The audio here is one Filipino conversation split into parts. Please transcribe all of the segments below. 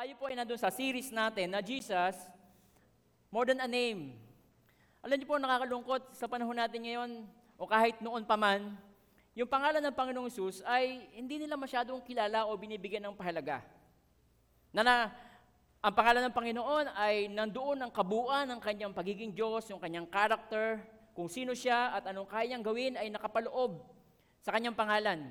Tayo po ay nandun sa series natin na Jesus, more than a name. Alam niyo po, nakakalungkot sa panahon natin ngayon, o kahit noon pa man, yung pangalan ng Panginoong Sus ay hindi nila masyadong kilala o binibigyan ng pahalaga. Na, na ang pangalan ng Panginoon ay nandoon ang kabuuan ng kanyang pagiging Diyos, yung kanyang character, kung sino siya at anong kaya niyang gawin ay nakapaloob sa kanyang pangalan.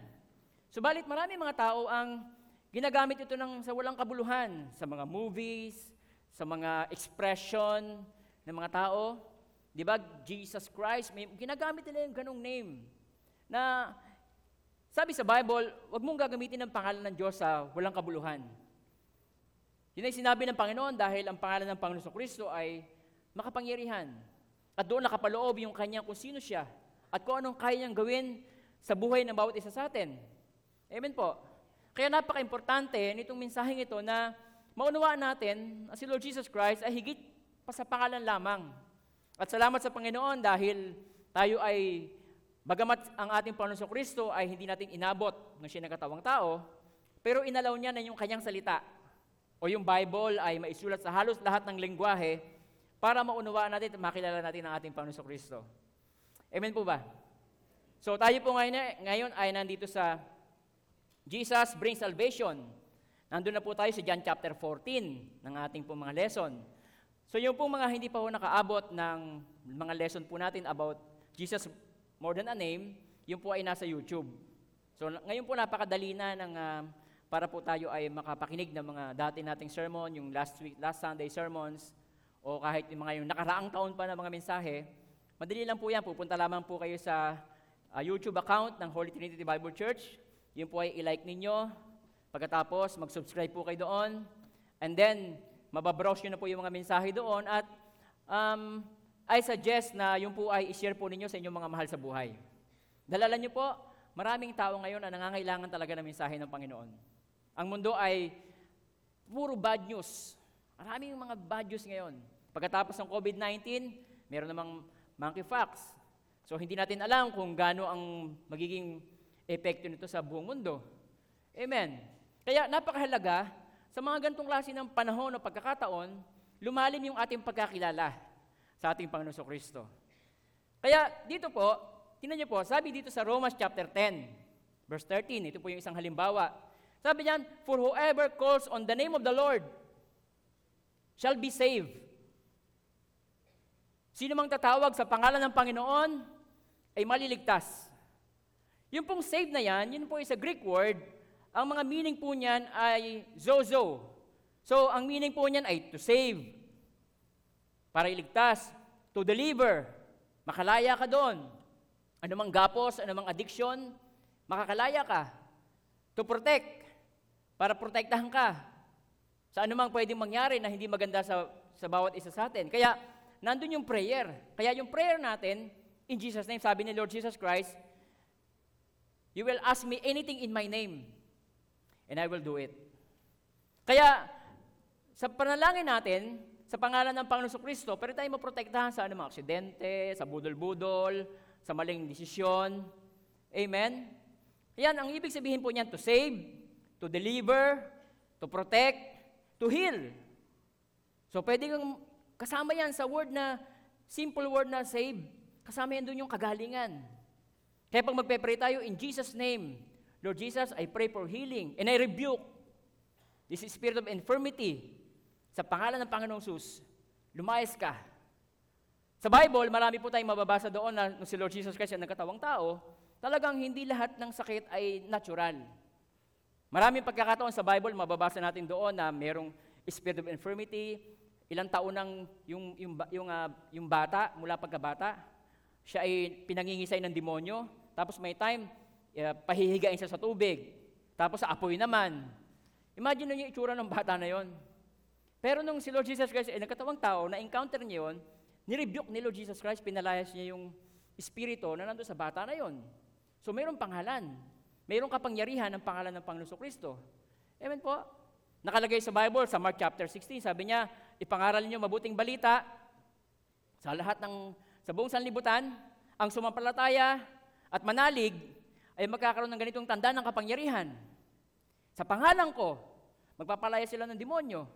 Subalit marami mga tao ang ginagamit ito ng sa walang kabuluhan, sa mga movies, sa mga expression ng mga tao. Di ba? Jesus Christ, may ginagamit nila yung ganong name. Na sabi sa Bible, huwag mong gagamitin ang pangalan ng Diyos sa walang kabuluhan. Yun ay sinabi ng Panginoon dahil ang pangalan ng Panginoon Kristo ay makapangyarihan. At doon nakapaloob yung kanyang kung sino siya at kung anong kaya niyang gawin sa buhay ng bawat isa sa atin. Amen po. Kaya napaka-importante nitong mensaheng ito na maunawaan natin na si Lord Jesus Christ ay higit pa sa pangalan lamang. At salamat sa Panginoon dahil tayo ay, bagamat ang ating Panginoon Kristo ay hindi natin inabot ng siya nagkatawang tao, pero inalaw niya na yung kanyang salita o yung Bible ay maisulat sa halos lahat ng lengguwahe para maunawaan natin at makilala natin ang ating Panginoon Kristo. Amen po ba? So tayo po ngayon, ngayon ay nandito sa Jesus brings salvation. Nandun na po tayo sa John chapter 14 ng ating po mga lesson. So yung po mga hindi pa po nakaabot ng mga lesson po natin about Jesus more than a name, yung po ay nasa YouTube. So ngayon po napakadali na ng ah, para po tayo ay makapakinig ng mga dati nating sermon, yung last week, last Sunday sermons, o kahit yung mga yung nakaraang taon pa na mga mensahe, madali lang po yan. Pupunta lamang po kayo sa ah, YouTube account ng Holy Trinity Bible Church. Yun po ay i-like ninyo. Pagkatapos, mag-subscribe po kayo doon. And then, mababrowse nyo na po yung mga mensahe doon. At um, I suggest na yun po ay i-share po ninyo sa inyong mga mahal sa buhay. Dalalan nyo po, maraming tao ngayon na nangangailangan talaga ng mensahe ng Panginoon. Ang mundo ay puro bad news. Maraming mga bad news ngayon. Pagkatapos ng COVID-19, meron namang monkeypox. So hindi natin alam kung gaano ang magiging epekto nito sa buong mundo. Amen. Kaya napakahalaga sa mga ganitong klase ng panahon o pagkakataon, lumalim yung ating pagkakilala sa ating Panginoon sa Kristo. Kaya dito po, tingnan niyo po, sabi dito sa Romans chapter 10, verse 13, ito po yung isang halimbawa. Sabi niyan, For whoever calls on the name of the Lord shall be saved. Sino mang tatawag sa pangalan ng Panginoon ay maliligtas. Yung pong save na yan, yun po is a Greek word. Ang mga meaning po niyan ay zozo. So, ang meaning po niyan ay to save, para iligtas, to deliver, makalaya ka doon. Ano mang gapos, ano mang addiction, makakalaya ka. To protect, para protektahan ka. Sa ano mang pwedeng mangyari na hindi maganda sa, sa bawat isa sa atin. Kaya, nandun yung prayer. Kaya yung prayer natin, in Jesus' name, sabi ni Lord Jesus Christ, You will ask me anything in my name, and I will do it. Kaya, sa panalangin natin, sa pangalan ng Panginoon Kristo, pero tayo maprotektahan sa anumang aksidente, sa budol-budol, sa maling desisyon. Amen? Yan, ang ibig sabihin po niyan, to save, to deliver, to protect, to heal. So, pwede kang kasama yan sa word na, simple word na save. Kasama yan doon yung kagalingan. Kaya pag magpe-pray tayo, in Jesus' name, Lord Jesus, I pray for healing and I rebuke this spirit of infirmity. Sa pangalan ng Panginoong Sus, lumayas ka. Sa Bible, marami po tayong mababasa doon na nung si Lord Jesus Christ ang nagkatawang tao, talagang hindi lahat ng sakit ay natural. Maraming pagkakataon sa Bible, mababasa natin doon na merong spirit of infirmity, ilang taon nang yung, yung, yung, ah, yung bata, mula pagkabata, siya ay pinangingisay ng demonyo, tapos may time, uh, pahihigain siya sa tubig, tapos sa apoy naman. Imagine nyo yung itsura ng bata na yon. Pero nung si Lord Jesus Christ ay nagkatawang tao, na-encounter niya yon, nirebuke ni Lord Jesus Christ, pinalayas niya yung espiritu na nandun sa bata na yon. So mayroong pangalan. Mayroong kapangyarihan ng pangalan ng Panginoon Kristo. Amen po? Nakalagay sa Bible, sa Mark chapter 16, sabi niya, ipangaral niyo mabuting balita sa lahat ng, sa buong sanlibutan, ang sumampalataya at manalig ay magkakaroon ng ganitong tanda ng kapangyarihan. Sa pangalan ko, Magpapalaya sila ng demonyo.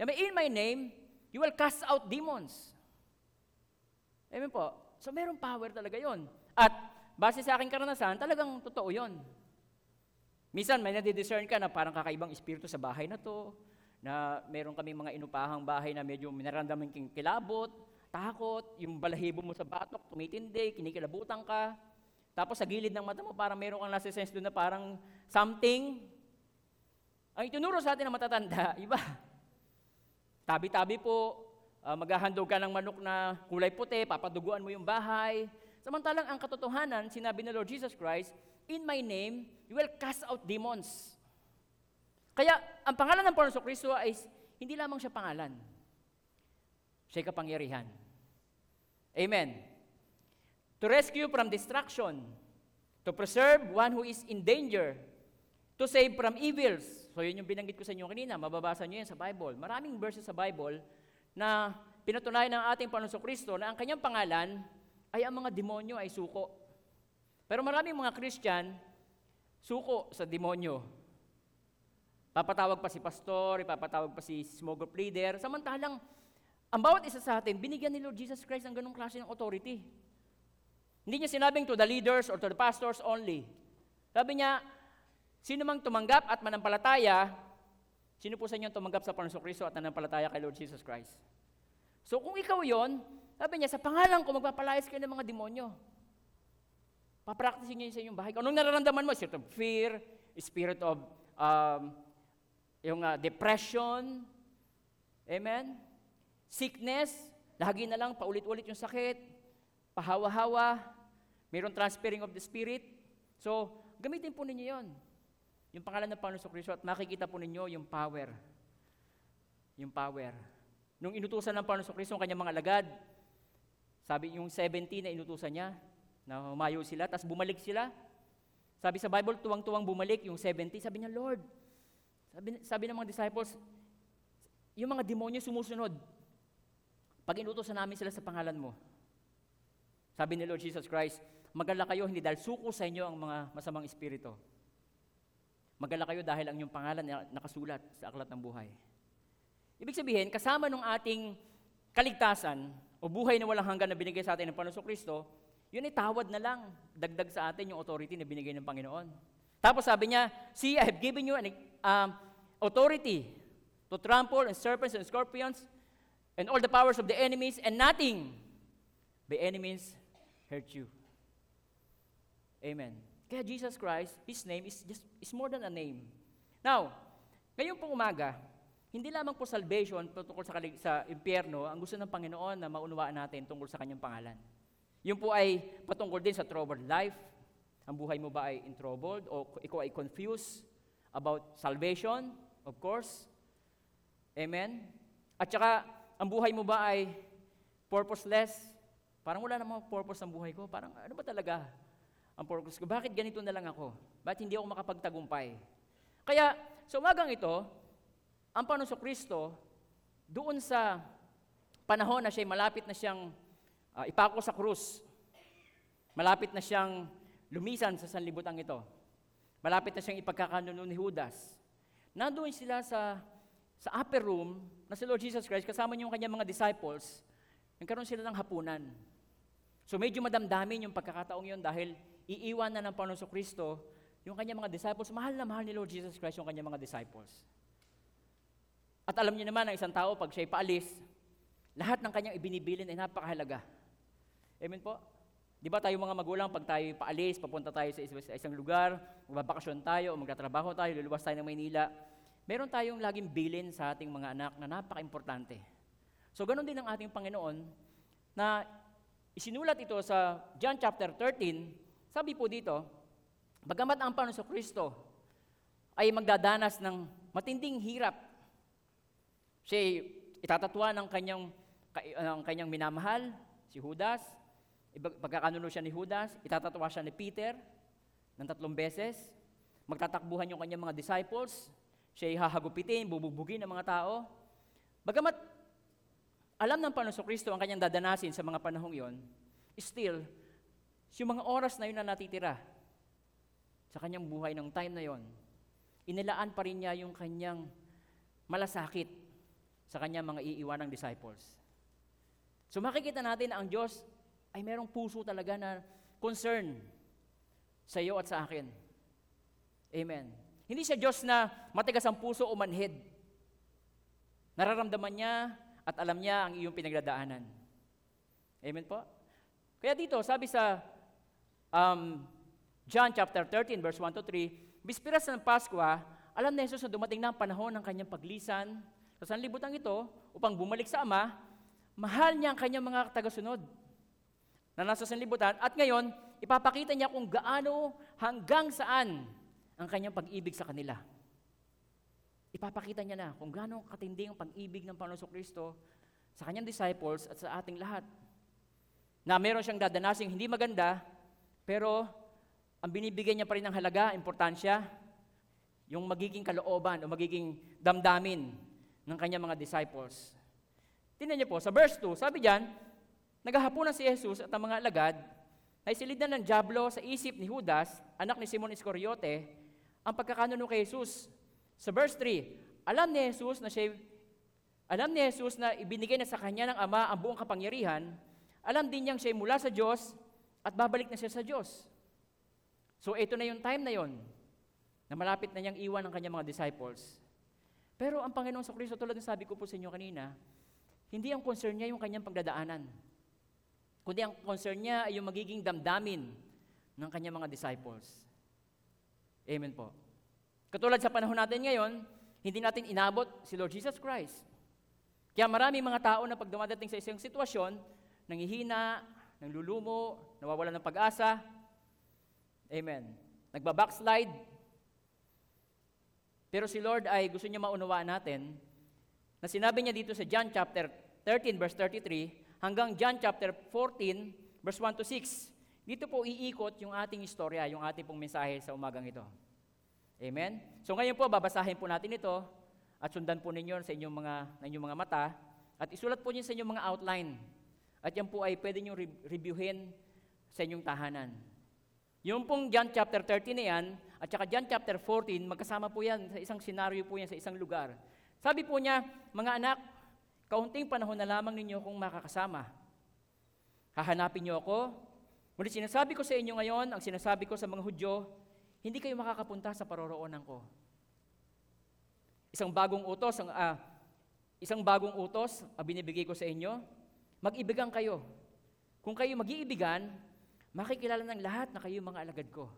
Sabi, in my name, you will cast out demons. Amen po. So merong power talaga yon. At base sa aking karanasan, talagang totoo yon. Minsan may nadidiscern ka na parang kakaibang espiritu sa bahay na to, na meron kami mga inupahang bahay na medyo minaramdaman kang kilabot, takot, yung balahibo mo sa batok, tumitindi, kinikilabutan ka. Tapos sa gilid ng mata mo, parang meron kang nasa sense doon na parang something. Ang itinuro sa atin ng matatanda, iba. Tabi-tabi po, ah, maghahandog ka ng manok na kulay puti, papaduguan mo yung bahay. Samantalang ang katotohanan, sinabi ng Lord Jesus Christ, In my name, you will cast out demons. Kaya, ang pangalan ng Panginoon Kristo ay hindi lamang siya pangalan. Siya'y kapangyarihan. Amen. To rescue from destruction, to preserve one who is in danger, to save from evils. So yun yung binanggit ko sa inyo kanina, mababasa nyo yan sa Bible. Maraming verses sa Bible na pinatunayan ng ating Panginoon Kristo na ang kanyang pangalan ay ang mga demonyo ay suko. Pero maraming mga Christian, suko sa demonyo. Papatawag pa si pastor, ipapatawag pa si small group leader. Samantalang, ang bawat isa sa atin, binigyan ni Lord Jesus Christ ng ganong klase ng authority. Hindi niya sinabing to the leaders or to the pastors only. Sabi niya, sino mang tumanggap at manampalataya, sino po sa inyo ang tumanggap sa Panginoon Kristo at nanampalataya kay Lord Jesus Christ? So kung ikaw yon, sabi niya, sa pangalan ko, magpapalayas kayo ng mga demonyo. Papracticing niyo sa inyong bahay. Anong nararamdaman mo? Spirit of fear, spirit of um, yung uh, depression, amen? Sickness, lagi na lang paulit-ulit yung sakit, pahawa-hawa, mayroong transferring of the spirit. So, gamitin po ninyo yon. Yung pangalan ng Panginoon Kristo at makikita po ninyo yung power. Yung power. Nung inutusan ng Panginoon Kristo ang kanyang mga alagad, sabi yung 70 na inutusan niya, na humayo sila, tapos bumalik sila. Sabi sa Bible, tuwang-tuwang bumalik yung 70. Sabi niya, Lord, sabi, sabi ng mga disciples, yung mga demonyo sumusunod. Pag inutosan namin sila sa pangalan mo. Sabi ni Lord Jesus Christ, magala kayo hindi dahil suko sa inyo ang mga masamang espiritu. Magala kayo dahil ang inyong pangalan na nakasulat sa aklat ng buhay. Ibig sabihin, kasama ng ating kaligtasan o buhay na walang hanggan na binigay sa atin ng Panginoon Kristo, yun ay tawad na lang, dagdag sa atin yung authority na binigay ng Panginoon. Tapos sabi niya, See, I have given you an um, authority to trample on serpents and scorpions and all the powers of the enemies, and nothing by enemies hurt you. Amen. Kaya Jesus Christ, His name is just is more than a name. Now, ngayon pong umaga, hindi lamang po salvation tungkol sa, sa impyerno, ang gusto ng Panginoon na maunawaan natin tungkol sa kanyang pangalan. Yung po ay patungkol din sa troubled life. Ang buhay mo ba ay in troubled o ikaw ay confused about salvation, of course. Amen? At saka, ang buhay mo ba ay purposeless? Parang wala namang purpose ang buhay ko. Parang ano ba talaga ang purpose ko? Bakit ganito na lang ako? Bakit hindi ako makapagtagumpay? Kaya, sa umagang ito, ang Panginoon Kristo, doon sa panahon na siya malapit na siyang uh, ipako sa krus. Malapit na siyang lumisan sa sanlibutan ito. Malapit na siyang ipagkakanuno ni Judas. Nandoon sila sa sa upper room na si Lord Jesus Christ kasama niyo kanyang mga disciples. Nagkaroon sila ng hapunan. So medyo madamdamin yung pagkakataong yun dahil iiwan na ng Panginoon Kristo yung kanyang mga disciples. Mahal na mahal ni Lord Jesus Christ yung kanyang mga disciples. At alam niyo naman, ang isang tao, pag siya'y paalis, lahat ng kanyang ibinibilin ay napakahalaga. Amen po? Di ba tayo mga magulang, pag tayo paalis, papunta tayo sa isang lugar, magbabakasyon tayo, magtatrabaho tayo, luluwas tayo ng Maynila, meron tayong laging bilin sa ating mga anak na napaka-importante. So, ganun din ang ating Panginoon na isinulat ito sa John chapter 13, sabi po dito, bagamat ang Panginoon Kristo ay magdadanas ng matinding hirap, siya itatatwa ng kanyang, ng kanyang minamahal, si Judas, pagkakanuno siya ni Judas, itatatwa siya ni Peter ng tatlong beses, magtatakbuhan yung kanyang mga disciples, siya hahagupitin, bububugin ng mga tao. Bagamat alam ng Panginoon Kristo ang kanyang dadanasin sa mga panahong yon, still, yung mga oras na yun na natitira sa kanyang buhay ng time na yon, inilaan pa rin niya yung kanyang malasakit sa kanyang mga iiwanang disciples. So makikita natin na ang Diyos ay merong puso talaga na concern sa iyo at sa akin. Amen. Hindi siya Diyos na matigas ang puso o manhid. Nararamdaman niya at alam niya ang iyong pinagdadaanan. Amen po? Kaya dito, sabi sa um, John chapter 13, verse 1 to 3, Bispiras ng Pasko, alam na Jesus na dumating na ang panahon ng kanyang paglisan sa sanlibutan ito upang bumalik sa Ama, mahal niya ang kanyang mga tagasunod na nasa sanlibutan at ngayon, ipapakita niya kung gaano hanggang saan ang kanyang pag-ibig sa kanila. Ipapakita niya na kung gaano katindi ang pag-ibig ng Panginoon Kristo sa kanyang disciples at sa ating lahat. Na meron siyang dadanasing hindi maganda, pero ang binibigyan niya pa rin ng halaga, importansya, yung magiging kalooban o magiging damdamin ng kanyang mga disciples. Tingnan niyo po, sa verse 2, sabi diyan, naghahaponan si Jesus at ang mga alagad na isilid na ng Diablo sa isip ni Judas, anak ni Simon Iscariote, ang pagkakanuno kay Jesus. Sa verse 3, alam ni Jesus na siya alam ni Jesus na ibinigay na sa kanya ng Ama ang buong kapangyarihan, alam din niyang siya mula sa Diyos at babalik na siya sa Diyos. So ito na yung time na yon na malapit na niyang iwan ang kanyang mga disciples. Pero ang Panginoon sa Kristo, tulad ng sabi ko po sa inyo kanina, hindi ang concern niya yung kanyang pagdadaanan. Kundi ang concern niya ay yung magiging damdamin ng kanyang mga disciples. Amen po. Katulad sa panahon natin ngayon, hindi natin inabot si Lord Jesus Christ. Kaya marami mga tao na pag dumadating sa isang sitwasyon, nangihina, nanglulumo, nawawalan ng pag-asa. Amen. Nagbabackslide. Pero si Lord ay gusto niya maunawaan natin na sinabi niya dito sa John chapter 13 verse 33 hanggang John chapter 14 verse 1 to 6. Dito po iikot yung ating istorya, yung ating pong mensahe sa umagang ito. Amen? So ngayon po, babasahin po natin ito at sundan po ninyo sa inyong mga, na inyong mga mata at isulat po niyo sa inyong mga outline. At yan po ay pwede nyo re- reviewin sa inyong tahanan. Yung pong John chapter 13 na yan, at saka John chapter 14, magkasama po yan sa isang senaryo po yan sa isang lugar. Sabi po niya, mga anak, kaunting panahon na lamang ninyo kung makakasama. Hahanapin niyo ako. Ngunit sinasabi ko sa inyo ngayon, ang sinasabi ko sa mga Hudyo, hindi kayo makakapunta sa paroroonan ko. Isang bagong utos, ang, ah, isang bagong utos ang binibigay ko sa inyo, mag-ibigan kayo. Kung kayo mag-iibigan, makikilala ng lahat na kayo mga alagad ko.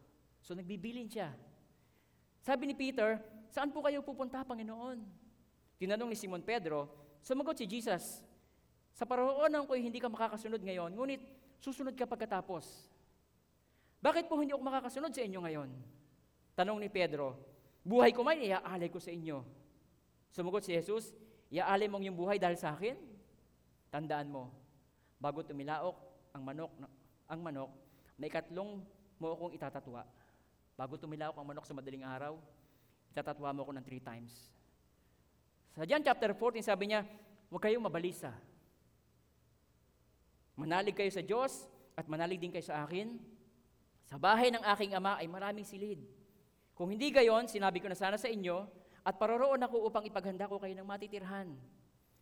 So nagbibilin siya. Sabi ni Peter, saan po kayo pupunta, Panginoon? Tinanong ni Simon Pedro, sumagot si Jesus, sa paroonan ko hindi ka makakasunod ngayon, ngunit susunod ka pagkatapos. Bakit po hindi ako makakasunod sa inyo ngayon? Tanong ni Pedro, buhay ko man, iaalay ko sa inyo. Sumagot si Jesus, iaalay mong yung buhay dahil sa akin? Tandaan mo, bago tumilaok ang manok, ang manok, may ikatlong mo akong itatatwa. Bago tumilaok ang manok sa madaling araw, itatatwa mo ako ng three times. Sa John chapter 14, sabi niya, huwag kayong mabalisa. Manalig kayo sa Diyos at manalig din kayo sa akin. Sa bahay ng aking ama ay maraming silid. Kung hindi gayon, sinabi ko na sana sa inyo, at paroroon ako upang ipaghanda ko kayo ng matitirhan.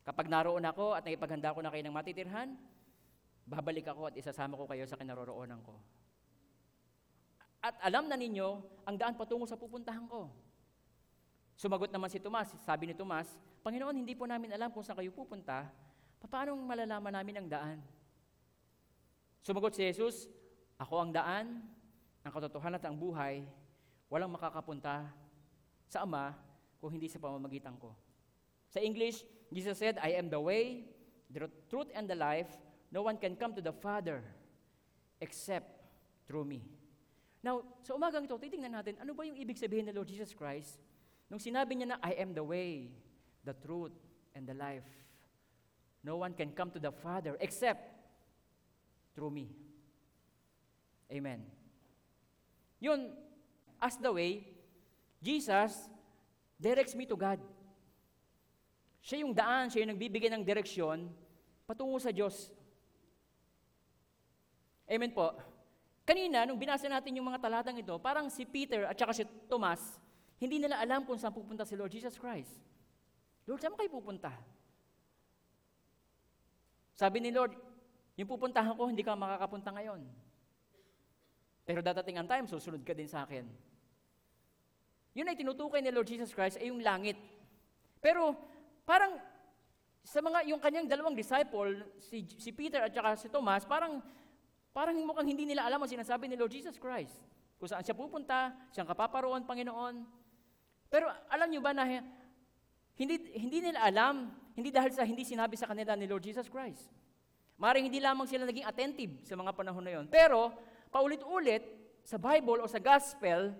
Kapag naroon ako at naipaghanda ko na kayo ng matitirhan, babalik ako at isasama ko kayo sa kinaroroonan ko. At alam na ninyo ang daan patungo sa pupuntahan ko. Sumagot naman si Tomas, sabi ni Tomas, Panginoon, hindi po namin alam kung saan kayo pupunta, paano malalaman namin ang daan? Sumagot si Jesus, Ako ang daan, ang katotohanan at ang buhay, walang makakapunta sa Ama kung hindi sa pamamagitan ko. Sa English, Jesus said, I am the way, the truth, and the life. No one can come to the Father except through me. Now, sa umagang ito, titingnan natin, ano ba yung ibig sabihin ng Lord Jesus Christ nung sinabi niya na, I am the way, the truth, and the life. No one can come to the Father except through me. Amen. Yun, as the way, Jesus directs me to God. Siya yung daan, siya yung nagbibigay ng direksyon patungo sa Diyos. Amen po. Kanina, nung binasa natin yung mga talatang ito, parang si Peter at saka si Thomas, hindi nila alam kung saan pupunta si Lord Jesus Christ. Lord, saan kayo pupunta? Sabi ni Lord, yung pupuntahan ko, hindi ka makakapunta ngayon. Pero dadating ang time, susunod ka din sa akin. Yun ay tinutukoy ni Lord Jesus Christ ay yung langit. Pero parang sa mga yung kanyang dalawang disciple, si, si Peter at saka si Thomas, parang parang mukhang hindi nila alam ang sinasabi ni Lord Jesus Christ. Kung saan siya pupunta, siyang kapaparoon, Panginoon. Pero alam niyo ba na hindi, hindi nila alam, hindi dahil sa hindi sinabi sa kanila ni Lord Jesus Christ. Maring hindi lamang sila naging attentive sa mga panahon na yon. Pero, paulit-ulit, sa Bible o sa Gospel,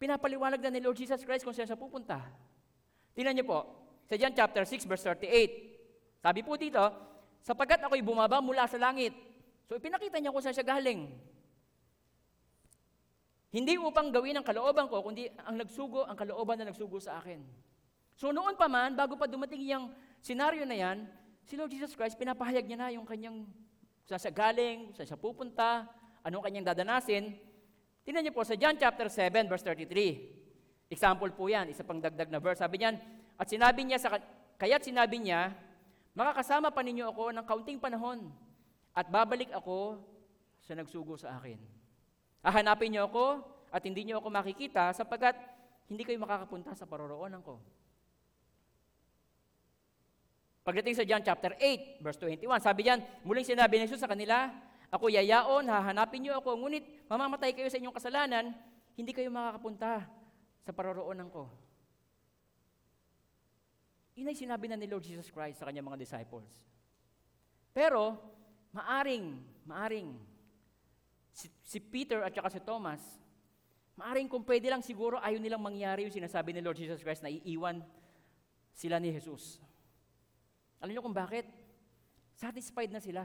pinapaliwanag na ni Lord Jesus Christ kung saan siya pupunta. Tingnan niyo po, sa John chapter 6, verse 38. Sabi po dito, sapagkat ako'y bumaba mula sa langit. So, ipinakita niya kung saan siya galing. Hindi upang gawin ang kalooban ko, kundi ang nagsugo, ang kalooban na nagsugo sa akin. So noon pa man, bago pa dumating yung senaryo na yan, si Lord Jesus Christ, pinapahayag niya na yung kanyang saan siya galing, saan siya pupunta, anong kanyang dadanasin. Tingnan niyo po sa John chapter 7, verse 33. Example po yan, isa pang dagdag na verse. Sabi niyan, at sinabi niya, sa, kaya't sinabi niya, makakasama pa ninyo ako ng kaunting panahon at babalik ako sa nagsugo sa akin. Hahanapin niyo ako at hindi niyo ako makikita sapagkat hindi kayo makakapunta sa paroroonan ko. Pagdating sa John chapter 8, verse 21, sabi diyan, muling sinabi ni Jesus sa kanila, ako yayaon, hahanapin niyo ako, ngunit mamamatay kayo sa inyong kasalanan, hindi kayo makakapunta sa paroroonan ko. Yun ay sinabi na ni Lord Jesus Christ sa kanyang mga disciples. Pero, maaring, maaring, si, si Peter at saka si Thomas, maaring kung pwede lang siguro ayaw nilang mangyari yung sinasabi ni Lord Jesus Christ na iiwan sila ni Jesus. Alam niyo kung bakit? Satisfied na sila.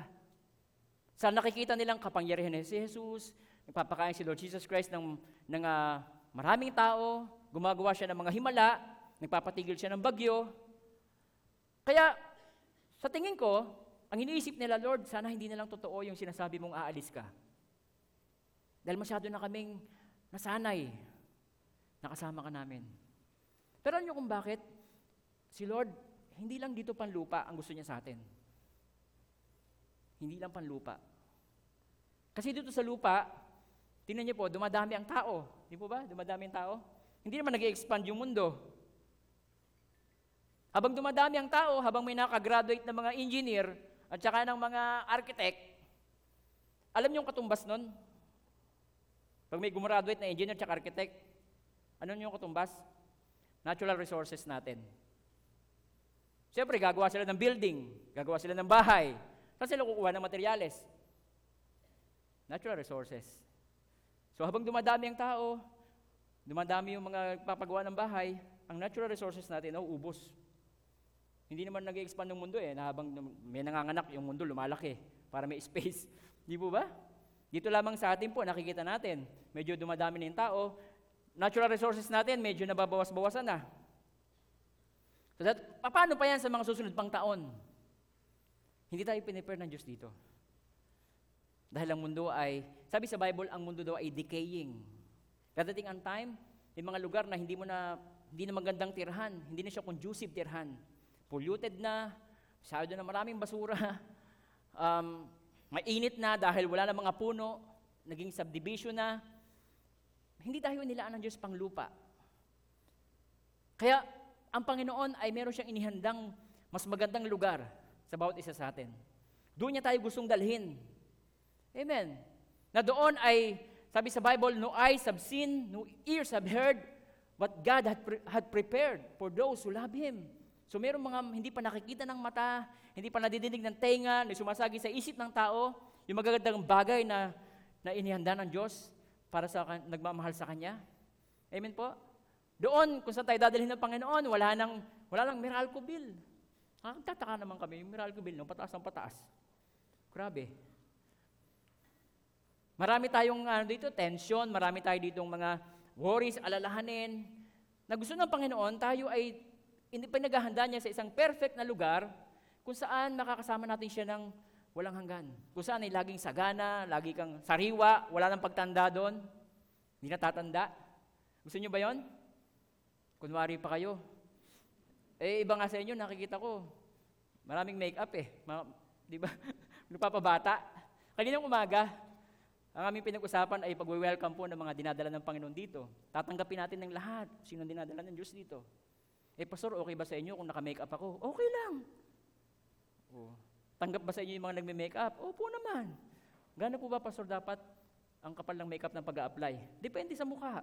Sa nakikita nilang kapangyarihan ni si Jesus, nagpapakain si Lord Jesus Christ ng, ng uh, maraming tao, gumagawa siya ng mga himala, nagpapatigil siya ng bagyo. Kaya, sa tingin ko, ang iniisip nila, Lord, sana hindi na lang totoo yung sinasabi mong aalis ka. Dahil masyado na kaming nasanay, nakasama ka namin. Pero niyo kung bakit? Si Lord, hindi lang dito panlupa ang gusto niya sa atin. Hindi lang panlupa. Kasi dito sa lupa, tingnan niyo po, dumadami ang tao. Di po ba? Dumadami ang tao. Hindi naman nag expand yung mundo. Habang dumadami ang tao, habang may nakagraduate na mga engineer at saka ng mga architect, alam niyo yung katumbas nun? Pag may gumraduate na engineer at architect, ano yung katumbas? Natural resources natin. Siyempre, gagawa sila ng building, gagawa sila ng bahay. Saan sila kukuha ng materyales? Natural resources. So habang dumadami ang tao, dumadami yung mga papagawa ng bahay, ang natural resources natin nauubos. Hindi naman nag expand ng mundo eh, na habang may nanganganak, yung mundo lumalaki para may space. Di po ba? Dito lamang sa atin po, nakikita natin, medyo dumadami na yung tao, natural resources natin, medyo nababawas-bawasan na. So that, paano pa yan sa mga susunod pang taon? Hindi tayo pinipare ng Diyos dito. Dahil ang mundo ay, sabi sa Bible, ang mundo daw ay decaying. Dadating ang time, may mga lugar na hindi mo na, hindi na magandang tirhan, hindi na siya conducive tirhan. Polluted na, masyado na maraming basura, um, mainit na dahil wala na mga puno, naging subdivision na. Hindi tayo nilaan ng Diyos pang lupa. Kaya, ang Panginoon ay meron siyang inihandang mas magandang lugar sa bawat isa sa atin. Doon niya tayo gustong dalhin. Amen. Na doon ay, sabi sa Bible, no eyes have seen, no ears have heard, what God had, pre- had prepared for those who love Him. So meron mga hindi pa nakikita ng mata, hindi pa nadidinig ng tenga, na sumasagi sa isip ng tao, yung magagandang bagay na, na inihanda ng Diyos para sa nagmamahal sa Kanya. Amen po? Doon, kung saan tayo dadalhin ng Panginoon, wala nang, wala nang Meralco bill. Tataka naman kami, yung Meralco bill, no, pataas ng pataas. Grabe. Marami tayong ano dito, tension, marami tayo ditong mga worries, alalahanin, na gusto ng Panginoon, tayo ay pinaghahanda niya sa isang perfect na lugar kung saan makakasama natin siya ng walang hanggan. Kung saan ay laging sagana, lagi kang sariwa, wala nang pagtanda doon, hindi natatanda. Gusto niyo ba yon? Kunwari pa kayo, Eh, iba nga sa inyo, nakikita ko, maraming make-up eh. Ma- di ba? Nagpapabata. Kaninang umaga, ang aming pinag-usapan ay pag-welcome po ng mga dinadala ng Panginoon dito. Tatanggapin natin ng lahat. Sino dinadala ng Diyos dito? Eh, Pastor, okay ba sa inyo kung naka-makeup ako? Okay lang. Oh. Tanggap ba sa inyo yung mga nagme-makeup? Opo naman. Gano'n po ba, Pastor, dapat ang kapal ng makeup ng pag apply Depende sa mukha.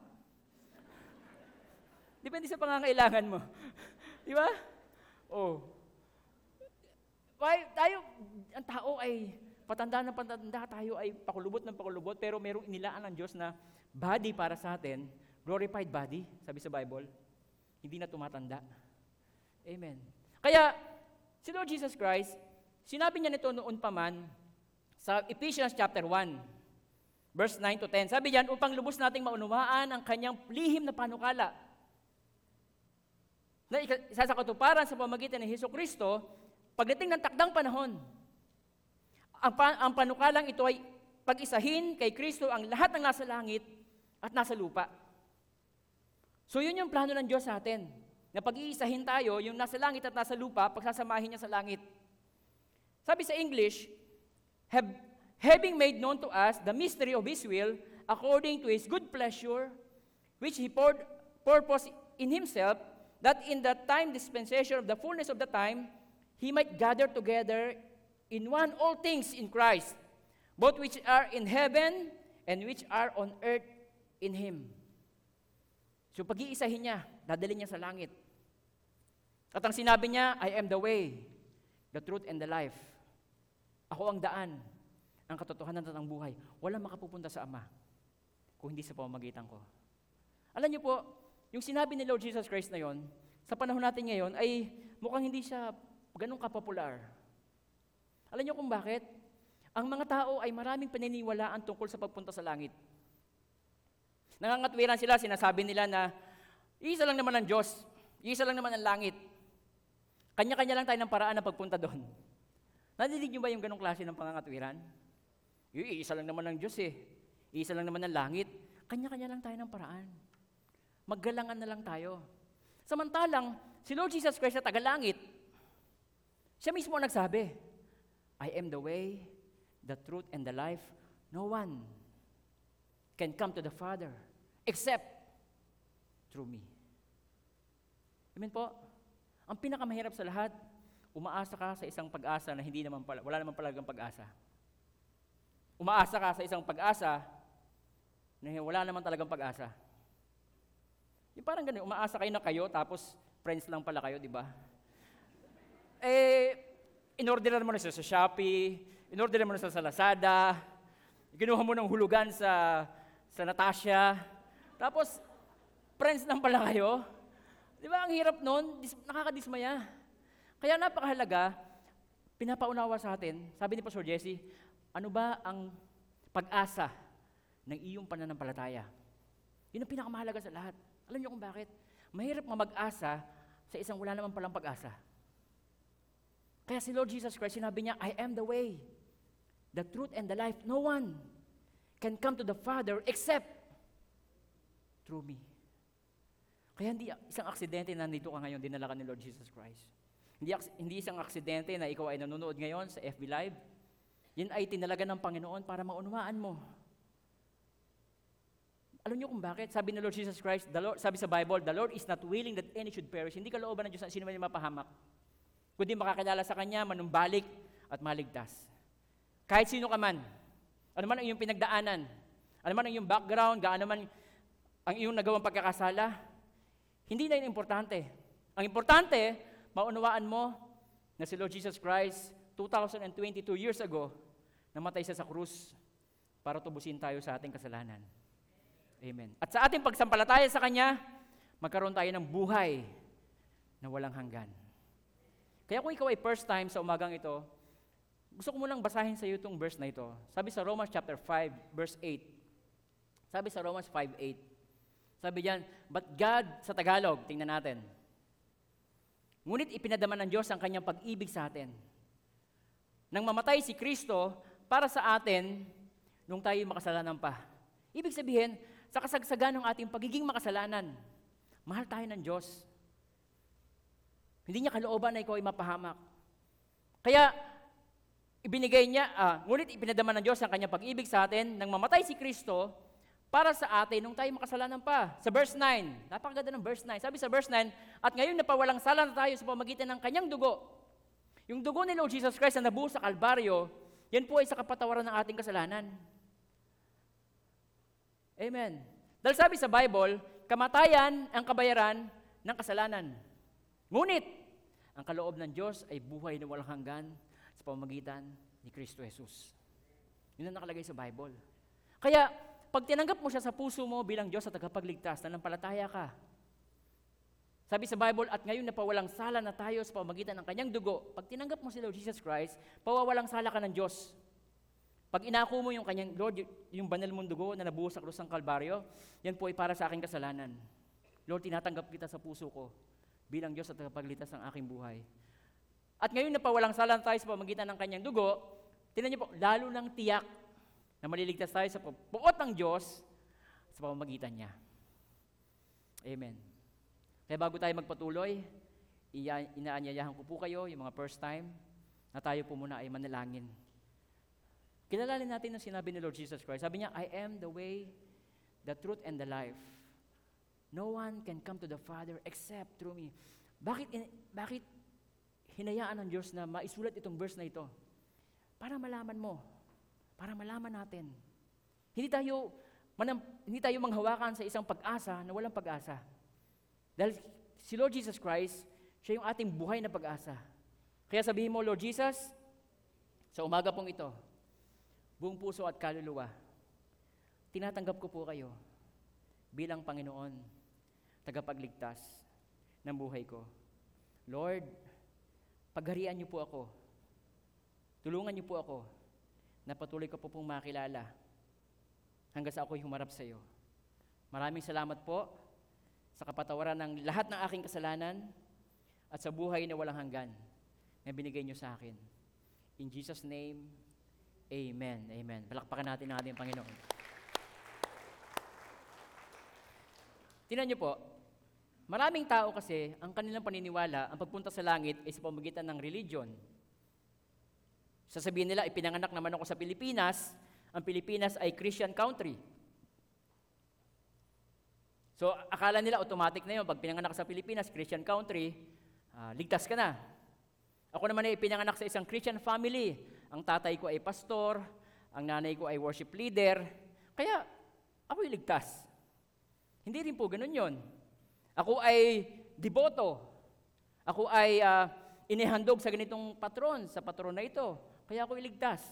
Depende sa pangangailangan mo. Di ba? Oh. Why, tayo, ang tao ay patanda ng patanda, tayo ay pakulubot ng pakulubot, pero merong inilaan ng Diyos na body para sa atin, glorified body, sabi sa Bible, hindi na tumatanda. Amen. Kaya, si Lord Jesus Christ, sinabi niya nito noon pa man, sa Ephesians chapter 1, verse 9 to 10. Sabi diyan, upang lubos nating maunawaan ang kanyang lihim na panukala, na isa sa katuparan sa pamagitan ni Hesus Kristo, pagdating ng takdang panahon, ang, pa- ang panukalang ito ay pag-isahin kay Kristo ang lahat ng nasa langit at nasa lupa. So yun yung plano ng Diyos sa atin, na pag-iisahin tayo, yung nasa langit at nasa lupa, pagsasamahin niya sa langit. Sabi sa English, have, having made known to us the mystery of His will, according to His good pleasure, which He poured purpose in Himself, that in the time dispensation of the fullness of the time, He might gather together in one all things in Christ, both which are in heaven and which are on earth in Him. So pag-iisahin niya, dadalhin niya sa langit. At ang sinabi niya, I am the way, the truth, and the life. Ako ang daan, ang katotohanan at ang buhay. Walang makapupunta sa Ama kung hindi sa pamamagitan ko. Alam niyo po, yung sinabi ni Lord Jesus Christ na yon, sa panahon natin ngayon, ay mukhang hindi siya ganun kapopular. Alam niyo kung bakit? Ang mga tao ay maraming paniniwalaan tungkol sa pagpunta sa langit. Nangangatwiran sila, sinasabi nila na, isa lang naman ang Diyos, isa lang naman ang langit. Kanya-kanya lang tayo ng paraan na pagpunta doon. Nadidig niyo ba yung ganong klase ng pangangatwiran? Yung isa lang naman ang Diyos eh. Isa lang naman ang langit. Kanya-kanya lang tayo ng paraan. Maggalangan na lang tayo. Samantalang, si Lord Jesus Christ sa tagalangit, siya mismo ang nagsabi, I am the way, the truth, and the life. No one can come to the Father except through me. Amen po? Ang pinakamahirap sa lahat, umaasa ka sa isang pag-asa na hindi naman pala, wala naman palagang pag-asa. Umaasa ka sa isang pag-asa na wala naman talagang pag-asa. Yung parang ganun, umaasa kayo na kayo, tapos friends lang pala kayo, di ba? Eh, inorderan mo na sa Shopee, inorderan mo na sa Lazada, kinuha mo ng hulugan sa, sa Natasha, tapos, friends lang pala kayo. Di ba, ang hirap nun, dis- nakakadismaya. Kaya napakahalaga, pinapaunawa sa atin, sabi ni Pastor Jesse, ano ba ang pag-asa ng iyong pananampalataya? Yun ang pinakamahalaga sa lahat. Alam niyo kung bakit? Mahirap nga mag-asa sa isang wala naman palang pag-asa. Kaya si Lord Jesus Christ, sinabi niya, I am the way, the truth, and the life. No one can come to the Father except through me. Kaya hindi isang aksidente na nandito ka ngayon, dinala ka ni Lord Jesus Christ. Hindi, hindi isang aksidente na ikaw ay nanonood ngayon sa FB Live. Yan ay tinalaga ng Panginoon para maunawaan mo. Alam niyo kung bakit? Sabi ni Lord Jesus Christ, the Lord, sabi sa Bible, the Lord is not willing that any should perish. Hindi kalooban ng Diyos na sino man mapahamak. Kundi makakilala sa Kanya, manumbalik at maligtas. Kahit sino ka man, ano man ang iyong pinagdaanan, ano man ang iyong background, gaano man ang iyong nagawang pagkakasala, hindi na yun importante. Ang importante, maunawaan mo na si Lord Jesus Christ, 2022 years ago, namatay siya sa krus para tubusin tayo sa ating kasalanan. Amen. At sa ating pagsampalataya sa Kanya, magkaroon tayo ng buhay na walang hanggan. Kaya kung ikaw ay first time sa umagang ito, gusto ko munang basahin sa iyo itong verse na ito. Sabi sa Romans chapter 5, verse 8. Sabi sa Romans 5, 8. Sabi diyan, But God, sa Tagalog, tingnan natin. Ngunit ipinadaman ng Diyos ang kanyang pag-ibig sa atin. Nang mamatay si Kristo para sa atin, nung tayo makasalanan pa. Ibig sabihin, sa kasagsagan ng ating pagiging makasalanan, mahal tayo ng Diyos. Hindi niya kalooban na ikaw ay mapahamak. Kaya, ibinigay niya, ah, ngunit ipinadama ng Diyos ang kanyang pag-ibig sa atin nang mamatay si Kristo para sa atin nung tayo makasalanan pa. Sa verse 9, napakaganda ng verse 9. Sabi sa verse 9, at ngayon napawalang sala na tayo sa pamagitan ng kanyang dugo. Yung dugo ni Lord Jesus Christ na nabuo sa Kalbaryo, yan po ay sa kapatawaran ng ating kasalanan. Amen. Dahil sabi sa Bible, kamatayan ang kabayaran ng kasalanan. Ngunit, ang kaloob ng Diyos ay buhay na walang hanggan sa pamamagitan ni Kristo Jesus. Yun ang nakalagay sa Bible. Kaya, pag tinanggap mo siya sa puso mo bilang Diyos at tagapagligtas, nanampalataya ka. Sabi sa Bible, at ngayon napawalang sala na tayo sa pamamagitan ng kanyang dugo. Pag tinanggap mo si Lord Jesus Christ, pawawalang sala ka ng Diyos. Pag inako mo yung kanyang, Lord, yung banal mong dugo na nabuo sa krus ng Kalbaryo, yan po ay para sa aking kasalanan. Lord, tinatanggap kita sa puso ko bilang Diyos at tagapagligtas ng aking buhay. At ngayon napawalang sala na tayo sa pamamagitan ng kanyang dugo, tinan niyo po, lalo ng tiyak na maliligtas tayo sa puot ng Diyos sa pamamagitan niya. Amen. Kaya bago tayo magpatuloy, inaanyayahan ko po kayo, yung mga first time, na tayo po muna ay manalangin. Kilalanin natin ang sinabi ni Lord Jesus Christ. Sabi niya, I am the way, the truth, and the life. No one can come to the Father except through me. Bakit, in- bakit hinayaan ng Diyos na maisulat itong verse na ito? Para malaman mo. Para malaman natin. Hindi tayo, manam, hindi tayo manghawakan sa isang pag-asa na walang pag-asa. Dahil si Lord Jesus Christ, siya yung ating buhay na pag-asa. Kaya sabihin mo, Lord Jesus, sa umaga pong ito, buong puso at kaluluwa, tinatanggap ko po kayo bilang Panginoon, tagapagligtas ng buhay ko. Lord, pagharian niyo po ako. Tulungan niyo po ako na patuloy ko po pong makilala hanggang sa ako'y humarap sa iyo. Maraming salamat po sa kapatawaran ng lahat ng aking kasalanan at sa buhay na walang hanggan na binigay niyo sa akin. In Jesus' name, Amen. Amen. Palakpakan natin ang ating Panginoon. Tingnan niyo po, maraming tao kasi, ang kanilang paniniwala, ang pagpunta sa langit ay sa pamagitan ng religion. Sasabihin nila, ipinanganak naman ako sa Pilipinas, ang Pilipinas ay Christian country. So, akala nila automatic na yun, pag pinanganak sa Pilipinas, Christian country, ah, ligtas ka na. Ako naman ay pinanganak sa isang Christian family. Ang tatay ko ay pastor, ang nanay ko ay worship leader. Kaya, ako'y ligtas. Hindi rin po ganun yon. Ako ay deboto. Ako ay ah, inihandog sa ganitong patron, sa patron na ito. Kaya ako'y ligtas.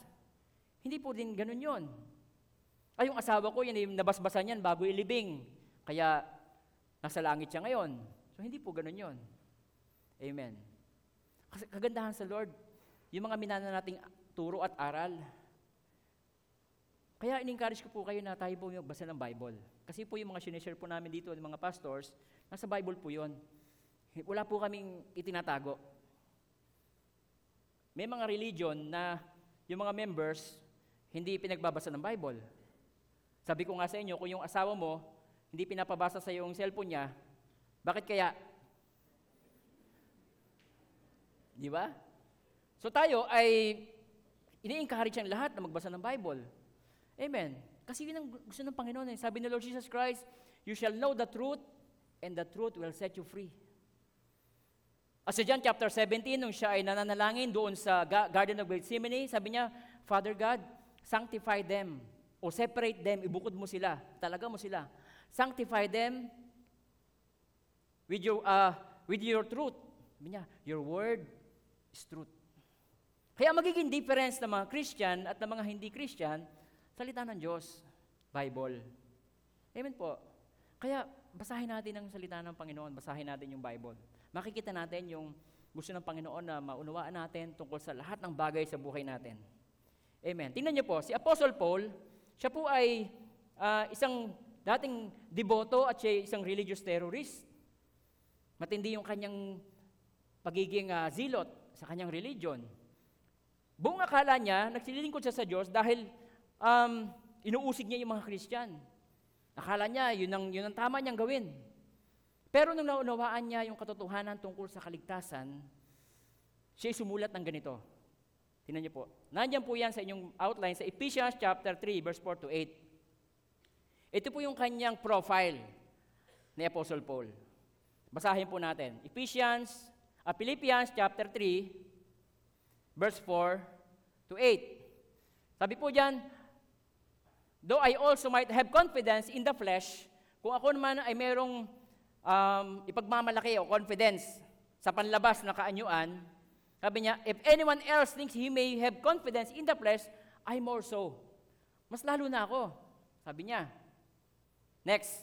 Hindi po din ganun yon. Ay, yung asawa ko, yan, nabasbasan yan bago ilibing. Kaya, nasa langit siya ngayon. So, hindi po ganun yon. Amen. Kasi kagandahan sa Lord, yung mga minana nating turo at aral. Kaya in-encourage ko po kayo na tayo po magbasa ng Bible. Kasi po yung mga sinishare po namin dito ng mga pastors, nasa Bible po yon. Wala po kaming itinatago. May mga religion na yung mga members hindi pinagbabasa ng Bible. Sabi ko nga sa inyo, kung yung asawa mo hindi pinapabasa sa yung cellphone niya, bakit kaya? Di ba? So tayo ay ini-encourage ang lahat na magbasa ng Bible. Amen. Kasi yun ang gusto ng Panginoon. Eh. Sabi ni Lord Jesus Christ, You shall know the truth, and the truth will set you free. As sa John chapter 17, nung siya ay nananalangin doon sa Ga- Garden of Gethsemane, sabi niya, Father God, sanctify them, o separate them, ibukod mo sila, talaga mo sila. Sanctify them with your, uh, with your truth. Sabi niya, your word is truth. Kaya magiging difference ng mga Christian at ng mga hindi Christian, salita ng Diyos, Bible. Amen po. Kaya basahin natin ang salita ng Panginoon, basahin natin yung Bible. Makikita natin yung gusto ng Panginoon na maunawaan natin tungkol sa lahat ng bagay sa buhay natin. Amen. Tingnan niyo po, si Apostle Paul, siya po ay ah, isang dating deboto at siya isang religious terrorist. Matindi yung kanyang pagiging ah, zilot sa kanyang religion. Buong akala niya, nagsililingkod siya sa Diyos dahil um, inuusig niya yung mga Christian. Akala niya, yun ang, yun ang tama niyang gawin. Pero nung naunawaan niya yung katotohanan tungkol sa kaligtasan, siya sumulat ng ganito. Tingnan niyo po. Nandiyan po yan sa inyong outline sa Ephesians chapter 3 verse 4 to 8. Ito po yung kanyang profile ni Apostle Paul. Basahin po natin. Ephesians, uh, Philippians chapter 3 verse 4 to 8. Sabi po diyan, Though I also might have confidence in the flesh, kung ako naman ay merong um, ipagmamalaki o confidence sa panlabas na kaanyuan, sabi niya, if anyone else thinks he may have confidence in the flesh, I more so. Mas lalo na ako. Sabi niya. Next.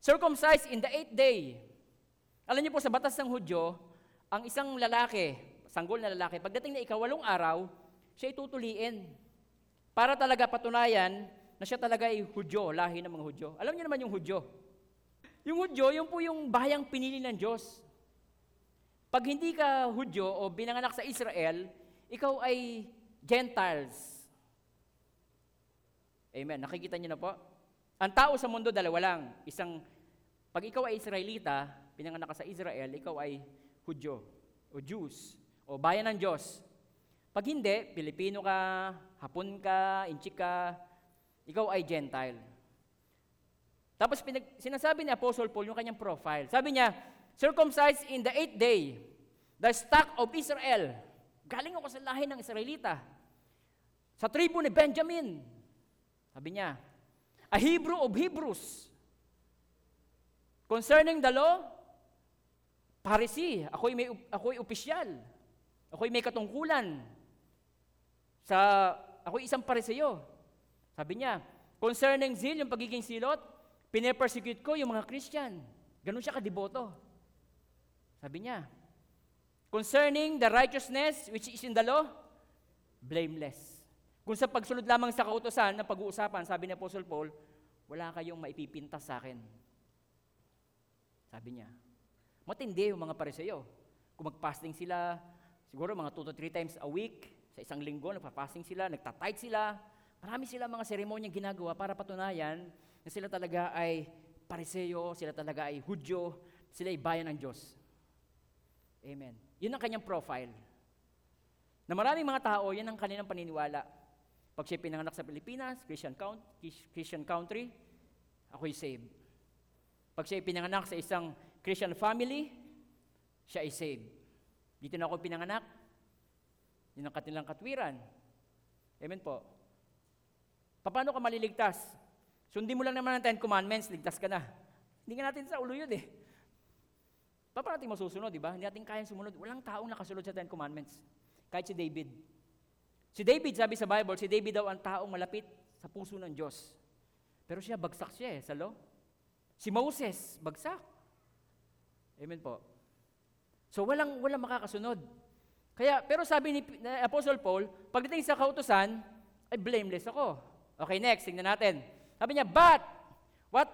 Circumcised in the eighth day. Alam niyo po, sa batas ng Hudyo, ang isang lalaki, sanggol na lalaki, pagdating na ikawalong araw, siya itutuliin. Para talaga patunayan na siya talaga ay Hudyo, lahi ng mga Hudyo. Alam niyo naman yung Hudyo. Yung Hudyo, yung po yung bayang pinili ng Diyos. Pag hindi ka Hudyo o binanganak sa Israel, ikaw ay Gentiles. Amen. Nakikita niyo na po? Ang tao sa mundo, dalawa lang. Isang, pag ikaw ay Israelita, pinanganak ka sa Israel, ikaw ay Hudyo o Jews o bayan ng Diyos. Pag hindi, Pilipino ka, Hapon ka, Inchik ka, ikaw ay Gentile. Tapos pinag, sinasabi ni Apostle Paul yung kanyang profile. Sabi niya, circumcised in the eighth day, the stock of Israel. Galing ako sa lahi ng Israelita. Sa tribu ni Benjamin. Sabi niya, a Hebrew of Hebrews. Concerning the law, Pharisee. Ako'y may ako'y opisyal. Ako'y may katungkulan. Sa ako'y isang pariseo. Sabi niya, concerning zeal, yung pagiging silot, pinepersecute ko yung mga Christian. Ganun siya kadiboto. Sabi niya, concerning the righteousness which is in the law, blameless. Kung sa pagsunod lamang sa kautosan na pag-uusapan, sabi ni Apostle Paul, wala kayong maipipintas sa akin. Sabi niya, matindi yung mga pariseo. Kung mag-fasting sila, siguro mga 2 to 3 times a week, sa isang linggo, nagpa-fasting sila, nagtatight sila, marami sila mga seremonyang ginagawa para patunayan na sila talaga ay pariseo, sila talaga ay hudyo, sila ay bayan ng Diyos. Amen. Yun ang kanyang profile. Na maraming mga tao, yan ang kanilang paniniwala. Pag siya pinanganak sa Pilipinas, Christian, count, Christian country, ako'y saved. Pag siya pinanganak sa isang Christian family, siya ay saved. Dito na ako pinanganak, yun ang katilang katwiran. Amen po. Paano ka maliligtas? Sundin mo lang naman ang Ten Commandments, ligtas ka na. Hindi ka natin sa ulo yun eh. Paano natin masusunod, di ba? Hindi natin kayang sumunod. Walang taong nakasunod sa Ten Commandments. Kahit si David. Si David, sabi sa Bible, si David daw ang taong malapit sa puso ng Diyos. Pero siya, bagsak siya eh, sa law. Si Moses, bagsak. Amen po. So walang walang makakasunod. Kaya pero sabi ni Apostle Paul, pagdating sa kautusan, ay blameless ako. Okay, next, tingnan natin. Sabi niya, but what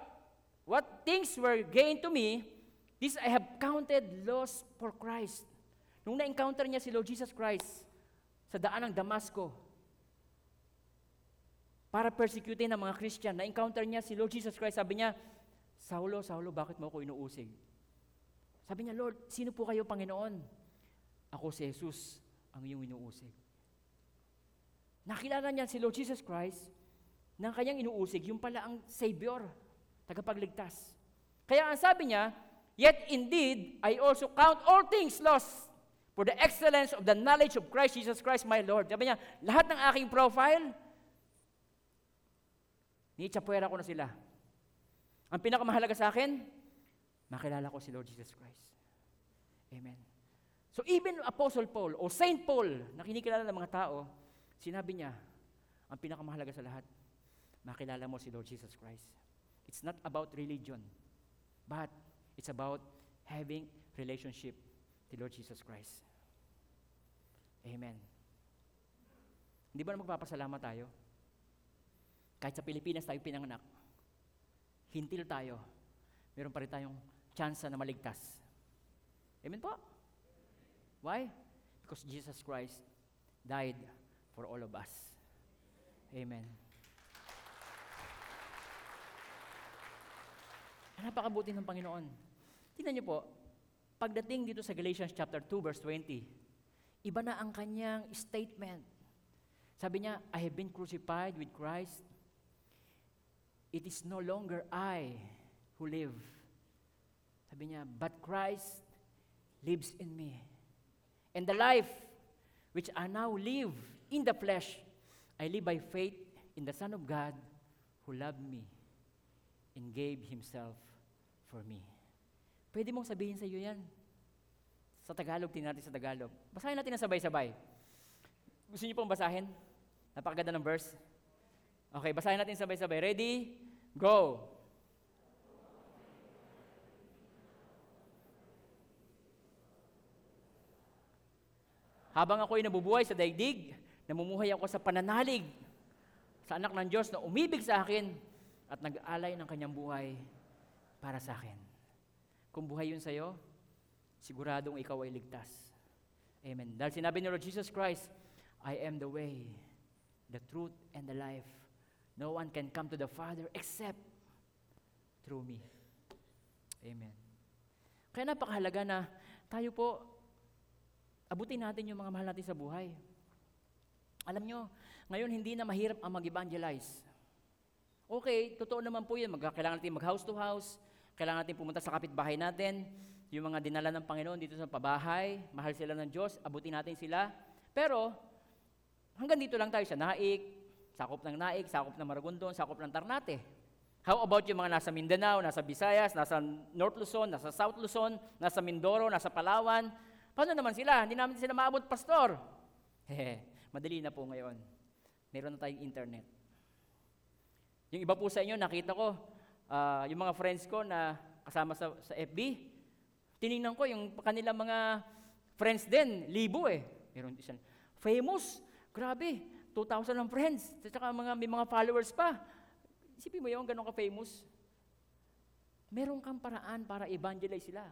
what things were gained to me, this I have counted loss for Christ. Nung na-encounter niya si Lord Jesus Christ sa daan ng Damasco, para persecutin ng mga Christian, na-encounter niya si Lord Jesus Christ, sabi niya, Saulo, Saulo, bakit mo ako inuusig? Sabi niya, Lord, sino po kayo, Panginoon? Ako si Jesus, ang iyong inuusig. Nakilala niya si Lord Jesus Christ na kanyang inuusig, yung pala ang Savior, tagapagligtas. Kaya ang sabi niya, Yet indeed, I also count all things lost for the excellence of the knowledge of Christ Jesus Christ my Lord. Sabi niya, lahat ng aking profile, ni-chapuera ko na sila. Ang pinakamahalaga sa akin, makilala ko si Lord Jesus Christ. Amen. So even Apostle Paul o Saint Paul na kinikilala ng mga tao, sinabi niya, ang pinakamahalaga sa lahat, makilala mo si Lord Jesus Christ. It's not about religion, but it's about having relationship to Lord Jesus Christ. Amen. Hindi ba na magpapasalamat tayo? Kahit sa Pilipinas tayo pinanganak, hintil tayo, meron pa rin tayong chance na maligtas. Amen po? Why? Because Jesus Christ died for all of us. Amen. Napakabuti ng Panginoon. Tingnan niyo po, pagdating dito sa Galatians chapter 2 verse 20, iba na ang kanyang statement. Sabi niya, I have been crucified with Christ. It is no longer I who live. Sabi niya, but Christ lives in me. And the life which I now live in the flesh, I live by faith in the Son of God who loved me and gave Himself for me. Pwede mong sabihin sa iyo yan. Sa Tagalog, tingnan natin sa Tagalog. Basahin natin na sabay-sabay. Gusto niyo pong basahin? Napakaganda ng verse. Okay, basahin natin sabay-sabay. Ready? Go! Habang ako'y nabubuhay sa daigdig, namumuhay ako sa pananalig sa anak ng Diyos na umibig sa akin at nag-alay ng kanyang buhay para sa akin. Kung buhay yun sa'yo, siguradong ikaw ay ligtas. Amen. Dahil sinabi ni Lord Jesus Christ, I am the way, the truth, and the life. No one can come to the Father except through me. Amen. Kaya napakahalaga na tayo po, abutin natin yung mga mahal natin sa buhay. Alam nyo, ngayon hindi na mahirap ang mag-evangelize. Okay, totoo naman po yun. Mag- kailangan natin mag-house to house, kailangan natin pumunta sa kapitbahay natin, yung mga dinala ng Panginoon dito sa pabahay, mahal sila ng Diyos, abutin natin sila. Pero, hanggang dito lang tayo sa Naik, sakop ng Naik, sakop ng Maragondon, sakop ng Tarnate. How about yung mga nasa Mindanao, nasa Visayas, nasa North Luzon, nasa South Luzon, nasa Mindoro, nasa Palawan? Paano naman sila? Hindi namin sila maabot, pastor. Madali na po ngayon. Meron na tayong internet. Yung iba po sa inyo, nakita ko, ah, yung mga friends ko na kasama sa, sa FB, tiningnan ko yung kanilang mga friends din, libo eh. Meron isang famous, grabe, 2,000 ang friends. At saka mga, may mga followers pa. Isipin mo yun, ganun ka-famous. Meron kang paraan para evangelize sila.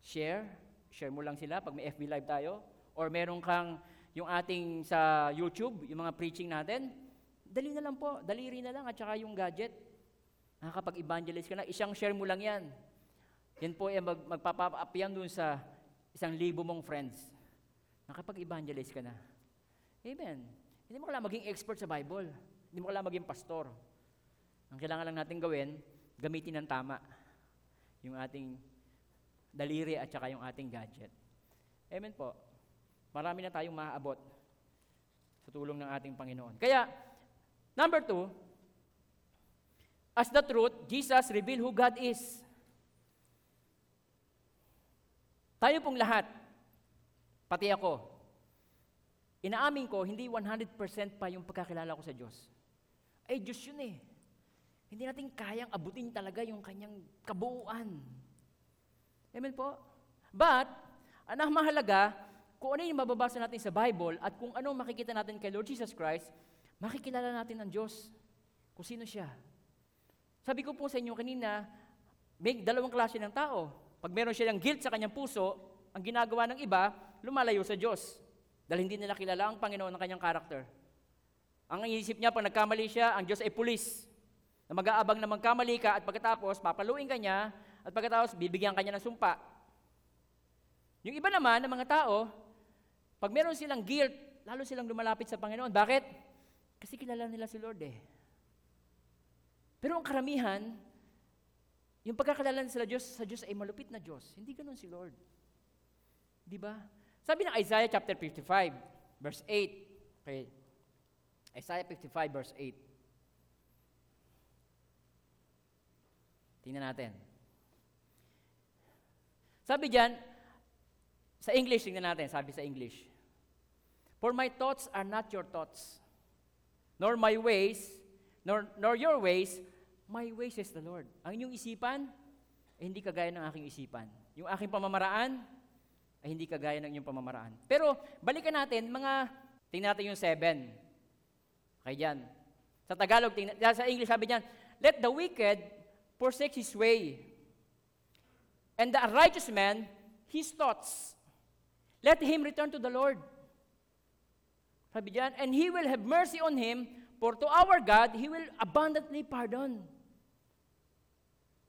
Share, share mo lang sila pag may FB Live tayo. Or meron kang yung ating sa YouTube, yung mga preaching natin, dali na lang po, daliri na lang at saka yung gadget. Nakakapag-evangelize ka na, isang share mo lang yan. Yan po ay mag, magpapa-up yan dun sa isang libo mong friends. Nakapag-evangelize ka na. Amen. Hindi mo kailangan maging expert sa Bible. Hindi mo kailangan maging pastor. Ang kailangan lang natin gawin, gamitin ng tama yung ating daliri at saka yung ating gadget. Amen po. Marami na tayong maaabot sa tulong ng ating Panginoon. Kaya, number two, as the truth, Jesus revealed who God is. Tayo pong lahat, pati ako, inaamin ko, hindi 100% pa yung pagkakilala ko sa Diyos. Ay, Diyos yun eh. Hindi natin kayang abutin talaga yung kanyang kabuuan. Amen po? But, ang mahalaga, kung ano yung mababasa natin sa Bible at kung anong makikita natin kay Lord Jesus Christ, makikilala natin ang Diyos. Kung sino siya. Sabi ko po sa inyo kanina, may dalawang klase ng tao. Pag meron silang guilt sa kanyang puso, ang ginagawa ng iba, lumalayo sa Diyos. Dahil hindi nila kilala ang Panginoon ng kanyang karakter. Ang iisip niya, pag nagkamali siya, ang Diyos ay pulis. Na mag-aabang na magkamali ka at pagkatapos, papaluin ka niya at pagkatapos, bibigyan ka niya ng sumpa. Yung iba naman, ng mga tao, pag meron silang guilt, lalo silang lumalapit sa Panginoon. Bakit? Kasi kilala nila si Lord eh. Pero ang karamihan, yung pagkakilala nila sa Diyos, sa Diyos ay malupit na Diyos. Hindi ganun si Lord. Di ba? Sabi ng Isaiah chapter 55, verse 8. Okay. Isaiah 55, verse 8. Tingnan natin. Sabi diyan, sa English, tingnan natin, sabi sa English. For my thoughts are not your thoughts, nor my ways, nor, nor your ways, my ways is the Lord. Ang inyong isipan, ay hindi kagaya ng aking isipan. Yung aking pamamaraan, ay hindi kagaya ng inyong pamamaraan. Pero, balikan natin, mga, tingnan natin yung seven. Okay, dyan. Sa Tagalog, tingnan, sa English, sabi diyan, Let the wicked forsake his way, and the righteous man his thoughts. Let him return to the Lord. Sabi diyan, and he will have mercy on him, for to our God he will abundantly pardon.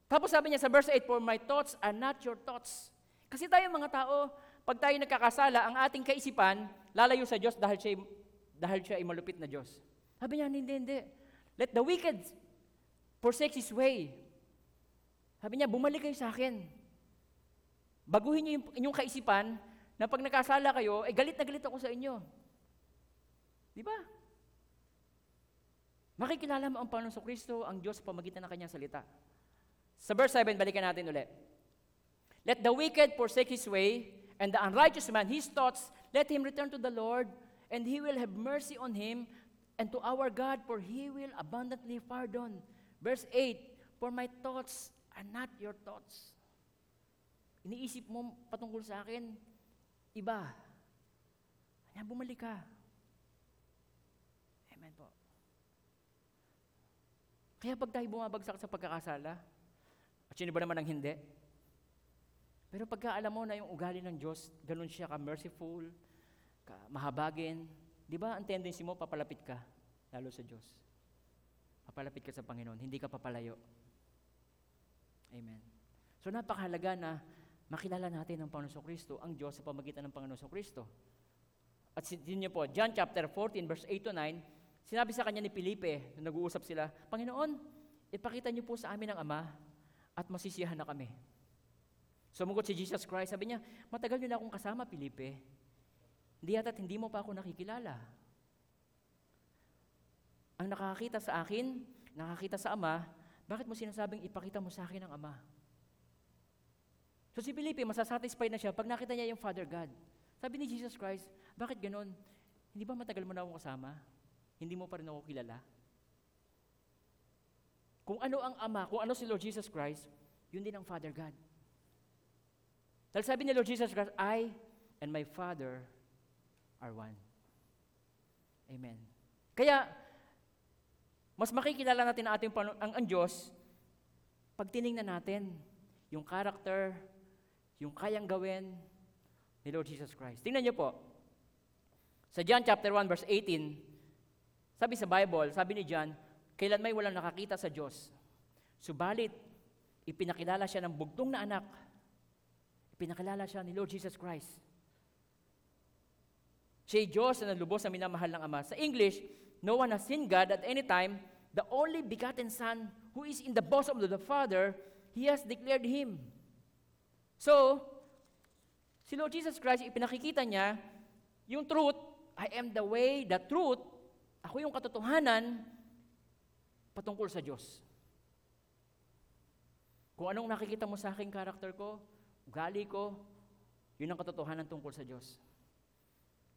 Tapos sabi niya sa verse 8, For my thoughts are not your thoughts. Kasi tayo mga tao, pag tayo nagkakasala, ang ating kaisipan, lalayo sa Diyos dahil siya, dahil siya ay malupit na Diyos. Sabi niya, hindi, hindi. Let the wicked forsake his way. Sabi niya, bumalik kayo sa akin. Baguhin niyo yung inyong kaisipan na pag nagkasala kayo, eh galit na galit ako sa inyo. Di ba? Makikilala mo ang Panginoon Kristo, ang Diyos sa pamagitan ng kanyang salita. Sa verse 7, balikan natin ulit. Let the wicked forsake his way, and the unrighteous man his thoughts, let him return to the Lord, and he will have mercy on him, and to our God, for he will abundantly pardon. Verse 8, For my thoughts are not your thoughts. Iniisip mo patungkol sa akin, iba. Kaya bumalik ka. Amen po. Kaya pag tayo bumabagsak sa pagkakasala, at sino ba naman ang hindi? Pero pagka alam mo na yung ugali ng Diyos, ganun siya ka-merciful, ka mahabagin, di ba ang tendency mo, papalapit ka, lalo sa Diyos. Papalapit ka sa Panginoon, hindi ka papalayo. Amen. So napakahalaga na makilala natin ang Panginoon Kristo, ang Diyos sa pamagitan ng Panginoon Kristo. At sin niyo po, John chapter 14, verse 8 to 9, sinabi sa kanya ni Felipe, nung nag-uusap sila, Panginoon, ipakita niyo po sa amin ang Ama at masisiyahan na kami. Sumugot si Jesus Christ, sabi niya, matagal niyo na akong kasama, Felipe. Hindi yata't hindi mo pa ako nakikilala. Ang nakakita sa akin, nakakita sa Ama, bakit mo sinasabing ipakita mo sa akin ang Ama? So si Felipe, masasatisfy na siya pag nakita niya yung Father God. Sabi ni Jesus Christ, bakit ganon? Hindi ba matagal mo na akong kasama? Hindi mo pa rin ako kilala? Kung ano ang Ama, kung ano si Lord Jesus Christ, yun din ang Father God. Dahil sabi ni Lord Jesus Christ, I and my Father are one. Amen. Kaya, mas makikilala natin ang ating ang, ang Diyos pag tiningnan natin yung character, yung kayang gawin ni Lord Jesus Christ. Tingnan niyo po. Sa John chapter 1 verse 18, sabi sa Bible, sabi ni John, kailan may walang nakakita sa Diyos. Subalit, ipinakilala siya ng bugtong na anak. Ipinakilala siya ni Lord Jesus Christ. Siya'y Diyos na nalubos na minamahal ng Ama. Sa English, no one has seen God at any time. The only begotten Son who is in the bosom of the Father, He has declared Him. So, si Lord Jesus Christ, ipinakikita niya, yung truth, I am the way, the truth, ako yung katotohanan patungkol sa Diyos. Kung anong nakikita mo sa aking karakter ko, ugali ko, yun ang katotohanan tungkol sa Diyos.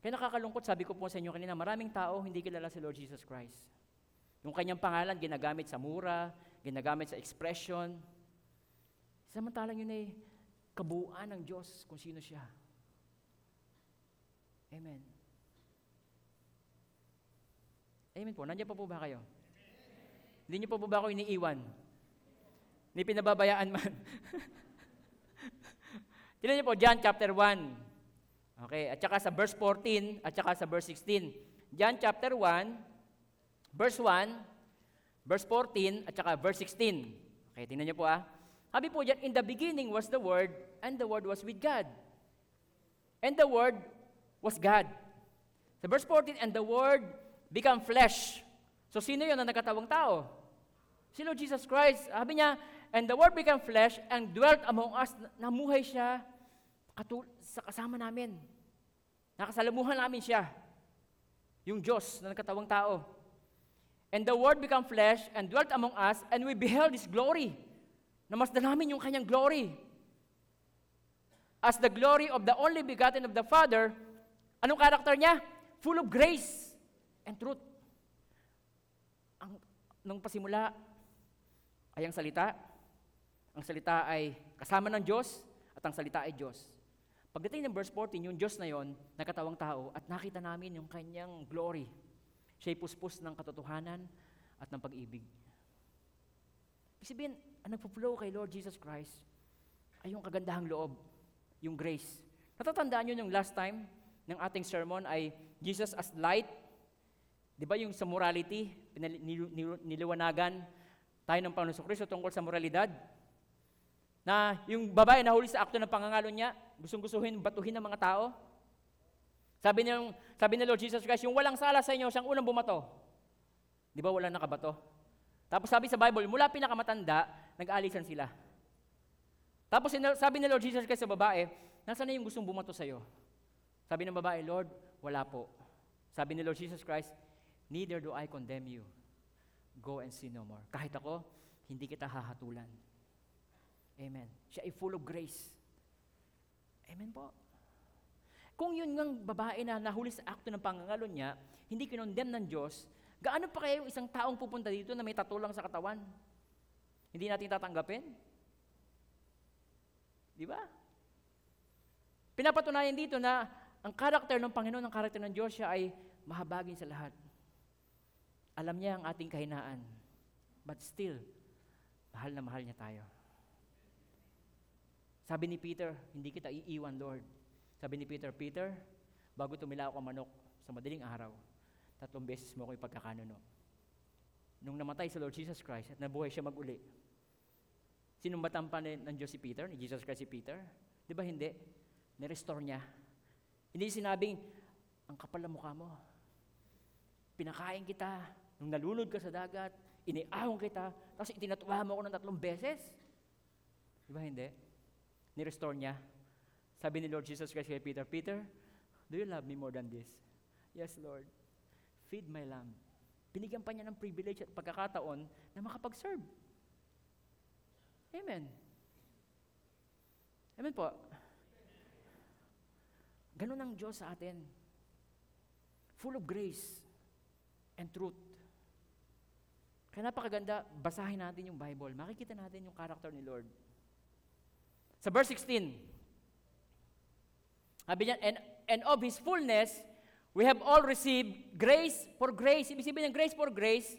Kaya nakakalungkot, sabi ko po sa inyo kanina, maraming tao hindi kilala si Lord Jesus Christ. Yung kanyang pangalan, ginagamit sa mura, ginagamit sa expression. Samantalang yun ay kabuuan ng Diyos kung sino siya. Amen. Amen po. Nandiyan pa po ba kayo? Hindi niyo pa po ba ako iniiwan? Hindi pinababayaan man. Tignan niyo po, John chapter 1. Okay, at saka sa verse 14, at saka sa verse 16. John chapter 1, verse 1, verse 14, at saka verse 16. Okay, tingnan niyo po ah. Sabi po dyan, in the beginning was the Word, and the Word was with God. And the Word was God. Sa verse 14, and the Word become flesh. So sino yun na nagkatawang tao? Si Lord Jesus Christ. Sabi niya, and the Word became flesh and dwelt among us. Namuhay siya katul- sa kasama namin. Nakasalamuhan namin siya. Yung Diyos na nagkatawang tao. And the Word became flesh and dwelt among us, and we beheld His glory. Namasdan namin yung kanyang glory. As the glory of the only begotten of the Father, anong karakter niya? Full of grace and truth. Ang, nung pasimula ay ang salita. Ang salita ay kasama ng Diyos at ang salita ay Diyos. Pagdating ng verse 14, yung Diyos na yon, nakatawang tao at nakita namin yung kanyang glory. Siya'y puspos ng katotohanan at ng pag-ibig. Ibig sabihin, ang nagpo-flow kay Lord Jesus Christ ay yung kagandahang loob, yung grace. Natatandaan nyo yung last time ng ating sermon ay Jesus as light. Di ba yung sa morality, pinali- niliwanagan tayo ng Panginoon Kristo tungkol sa moralidad. Na yung babae nahuli sa akto ng pangangalo niya, gustong gustuhin, batuhin ng mga tao. Sabi niya, sabi ni Lord Jesus Christ, yung walang sala sa inyo, siyang unang bumato. Di ba walang nakabato? Tapos sabi sa Bible, mula pinakamatanda, nag-alisan sila. Tapos sabi ni Lord Jesus Christ sa babae, nasaan na yung gustong bumato sa'yo? Sabi ng babae, Lord, wala po. Sabi ni Lord Jesus Christ, neither do I condemn you. Go and sin no more. Kahit ako, hindi kita hahatulan. Amen. Siya ay full of grace. Amen po. Kung yun ngang babae na nahuli sa akto ng pangangalo niya, hindi kinondem ng Diyos, gaano pa kaya yung isang taong pupunta dito na may tattoo lang sa katawan? Hindi natin tatanggapin? Di ba? Pinapatunayan dito na ang karakter ng Panginoon, ang karakter ng Diyos, siya ay mahabagin sa lahat. Alam niya ang ating kahinaan. But still, mahal na mahal niya tayo. Sabi ni Peter, hindi kita iiwan, Lord. Sabi ni Peter, Peter, bago tumilaw ka manok sa madaling araw, tatlong beses mo ako ipagkakanuno. Nung namatay si Lord Jesus Christ at nabuhay siya maguli, sinumbatan pa ng Diyos si Peter, ni Jesus Christ si Peter? Di ba hindi? Nirestore niya. Hindi sinabing, ang kapal na mukha mo. Pinakain kita, nung nalunod ka sa dagat, iniahon kita, tapos itinatuwa mo ako ng tatlong beses. Di ba hindi? Nirestore niya. Sabi ni Lord Jesus Christ kay Peter, Peter, do you love me more than this? Yes, Lord. Feed my lamb. Binigyan pa niya ng privilege at pagkakataon na makapag-serve. Amen. Amen po. Ganun ang Diyos sa atin. Full of grace and truth. Kaya napakaganda, basahin natin yung Bible. Makikita natin yung character ni Lord. Sa verse 16, sabi niya, and, and of His fullness, we have all received grace for grace. Ibig sabihin ng grace for grace,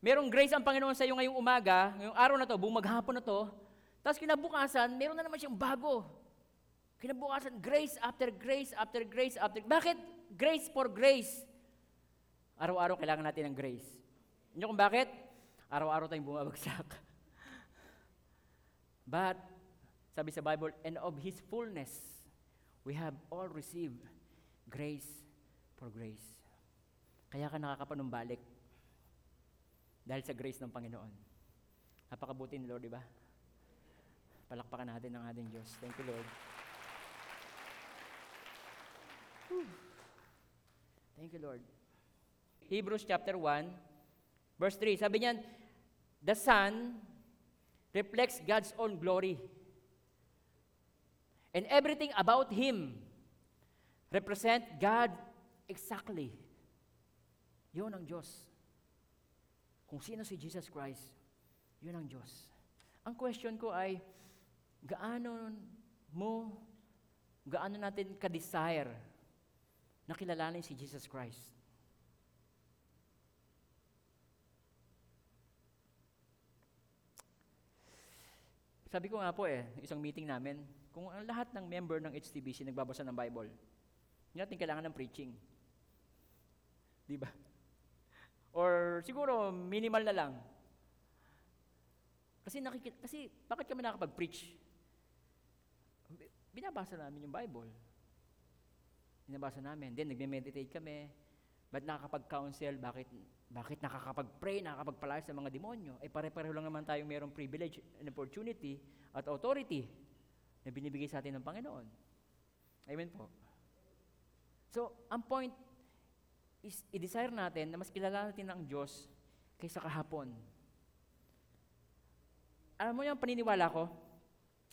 merong grace ang Panginoon sa iyo ngayong umaga, ngayong araw na to, buong maghapon na to, tapos kinabukasan, meron na naman siyang bago. Kinabukasan, grace after grace after grace after Bakit? Grace for grace. Araw-araw kailangan natin ng grace. Inyo kung bakit? Araw-araw tayong bumabagsak. But, sabi sa Bible, and of His fullness, we have all received grace for grace. Kaya ka nakakapanumbalik dahil sa grace ng Panginoon. Napakabuti ni Lord, di ba? Palakpakan natin ang ating Diyos. Thank you, Lord. Thank you, Lord. Hebrews chapter 1, verse 3. Sabi niyan, the Son reflects God's own glory. And everything about Him represent God exactly. Yun ang Diyos. Kung sino si Jesus Christ, yun ang Diyos. Ang question ko ay, gaano mo, gaano natin ka-desire na kilalanin si Jesus Christ? Sabi ko nga po eh, isang meeting namin, kung ang lahat ng member ng HTBC nagbabasa ng Bible, hindi natin kailangan ng preaching. Di ba? Or siguro minimal na lang. Kasi nakikita, kasi bakit kami nakakapag-preach? Binabasa namin yung Bible. Binabasa namin. Then nagme-meditate kami. Ba't nakakapag-counsel? Bakit, bakit nakakapag-pray, nakakapagpalayas sa mga demonyo? Eh pare-pareho lang naman tayong mayroong privilege and opportunity at authority na binibigay sa atin ng Panginoon. Amen po. So, ang point is, i-desire natin na mas kilala natin ang Diyos kaysa kahapon. Alam mo yung paniniwala ko?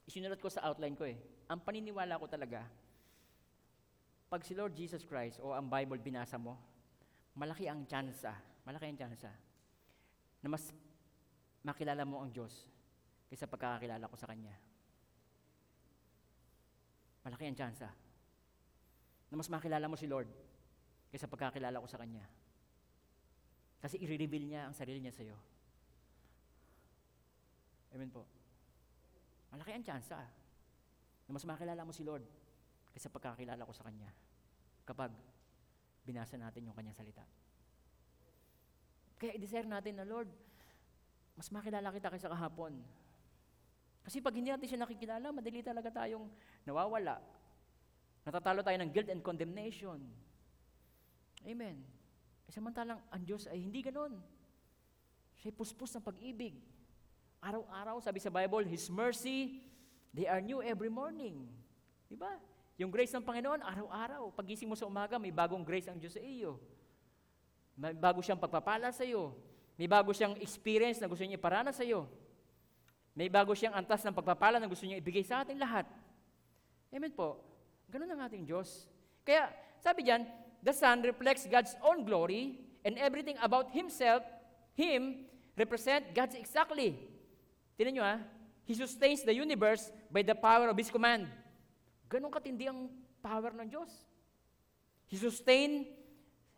Isinulat ko sa outline ko eh. Ang paniniwala ko talaga, pag si Lord Jesus Christ o ang Bible binasa mo, malaki ang tsansa, malaki ang tsansa na mas makilala mo ang Diyos kaysa pagkakakilala ko sa Kanya. Malaki ang tsansa na mas makilala mo si Lord kaysa pagkakilala ko sa Kanya. Kasi i-reveal niya ang sarili niya sa iyo. Amen po. Malaki ang tsansa na mas makilala mo si Lord kaysa pagkakilala ko sa Kanya kapag binasa natin yung Kanyang salita. Kaya i-desire natin na, Lord, mas makilala kita kaysa kahapon. Kasi pag hindi natin siya nakikilala, madali talaga tayong nawawala. Natatalo tayo ng guilt and condemnation. Amen. Samantalang ang Diyos ay hindi ganon. Siya'y puspos ng pag-ibig. Araw-araw, sabi sa Bible, His mercy, they are new every morning. Di ba? Yung grace ng Panginoon, araw-araw. Pagising mo sa umaga, may bagong grace ang Diyos sa iyo. May bago siyang pagpapala sa iyo. May bago siyang experience na gusto niya iparana sa iyo. May bago siyang antas ng pagpapala na gusto niya ibigay sa ating lahat. Amen po. Ganun ang ating Diyos. Kaya, sabi diyan, the Son reflects God's own glory and everything about Himself, Him, represent God's exactly. Tinan nyo ha, He sustains the universe by the power of His command. Ganun katindi ang power ng Diyos. He sustain,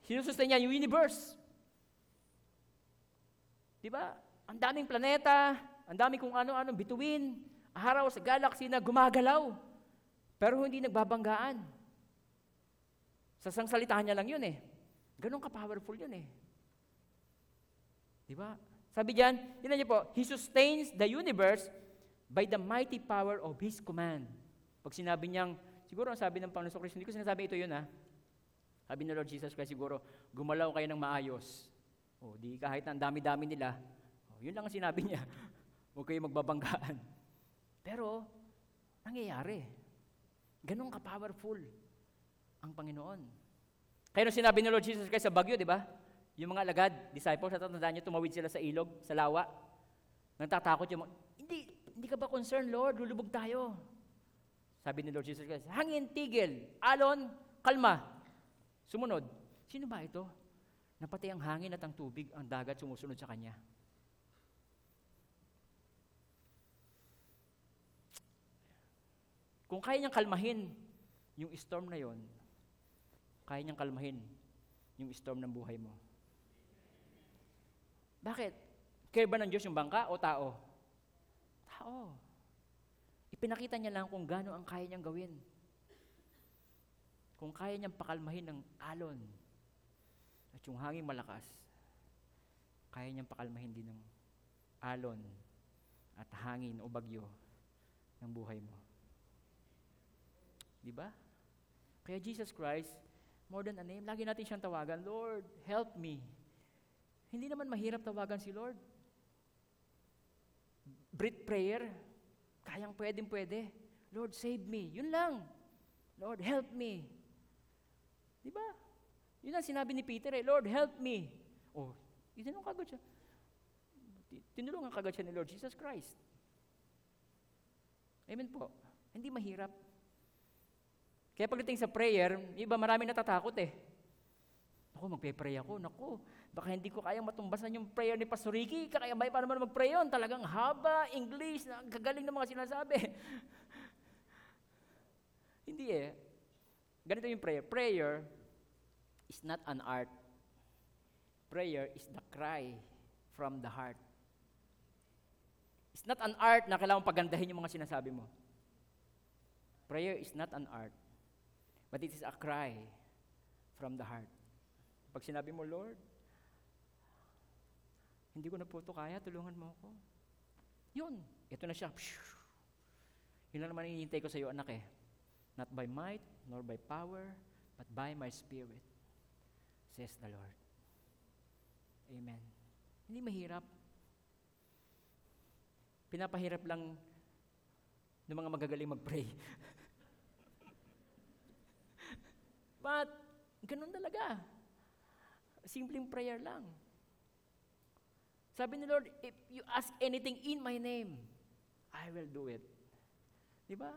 sinusustain niya yung universe. Di ba? Ang daming planeta, ang daming kung ano-ano, bituin, araw sa galaxy na gumagalaw. Pero hindi nagbabanggaan. Sa sangsalitahan niya lang yun eh. Ganun ka-powerful yun eh. Di ba? Sabi diyan, yun niyo po, He sustains the universe by the mighty power of His command. Pag sinabi niyang, siguro ang sabi ng Panginoon Kristo, hindi ko sinasabi ito yun ha. Sabi ni Lord Jesus Christ siguro, gumalaw kayo ng maayos. O, di kahit na ang dami-dami nila, o, yun lang ang sinabi niya. Huwag kayo magbabanggaan. Pero, nangyayari. Ganun ka-powerful ang Panginoon. Kaya nung sinabi ni Lord Jesus Christ sa bagyo, di ba? Yung mga alagad, disciples, natatandaan niyo, tumawid sila sa ilog, sa lawa. Nagtatakot yung mga, hindi, hindi ka ba concerned, Lord? Lulubog tayo. Sabi ni Lord Jesus Christ, hangin, tigil, alon, kalma. Sumunod. Sino ba ito? Napatay ang hangin at ang tubig, ang dagat sumusunod sa kanya. Kung kaya niyang kalmahin yung storm na yon, kaya niyang kalmahin yung storm ng buhay mo. Bakit? Care ba ng Diyos yung bangka o tao? Tao. Ipinakita niya lang kung gaano ang kaya niyang gawin. Kung kaya niyang pakalmahin ng alon at yung hangin malakas, kaya niyang pakalmahin din ng alon at hangin o bagyo ng buhay mo. Di ba? Kaya Jesus Christ, more than a name, lagi natin siyang tawagan, Lord, help me. Hindi naman mahirap tawagan si Lord. Breath prayer, kayang pwedeng pwede. Lord, save me. Yun lang. Lord, help me. Di ba? Yun ang sinabi ni Peter eh, Lord, help me. Oh, itinong kagad siya. Ti- Tinulungan kagad siya ni Lord Jesus Christ. Amen po. Hindi mahirap. Kaya pagdating sa prayer, iba maraming natatakot eh. Ako, magpe-pray ako. Naku, baka hindi ko kayang matumbasan yung prayer ni Pastor Ricky. Kakayabay pa naman mag-pray yun. Talagang haba, English, ang gagaling ng mga sinasabi. hindi eh. Ganito yung prayer. Prayer is not an art. Prayer is the cry from the heart. It's not an art na kailangan pagandahin yung mga sinasabi mo. Prayer is not an art, but it is a cry from the heart. Pag sinabi mo, Lord, hindi ko na po ito kaya, tulungan mo ako. Yun, ito na siya. Yun lang naman hinihintay ko sa iyo, anak eh. Not by might, nor by power, but by my spirit, says the Lord. Amen. Hindi mahirap. Pinapahirap lang ng mga magagaling mag-pray. But, ganun talaga. Simpleng prayer lang. Sabi ni Lord, if you ask anything in my name, I will do it. Di ba?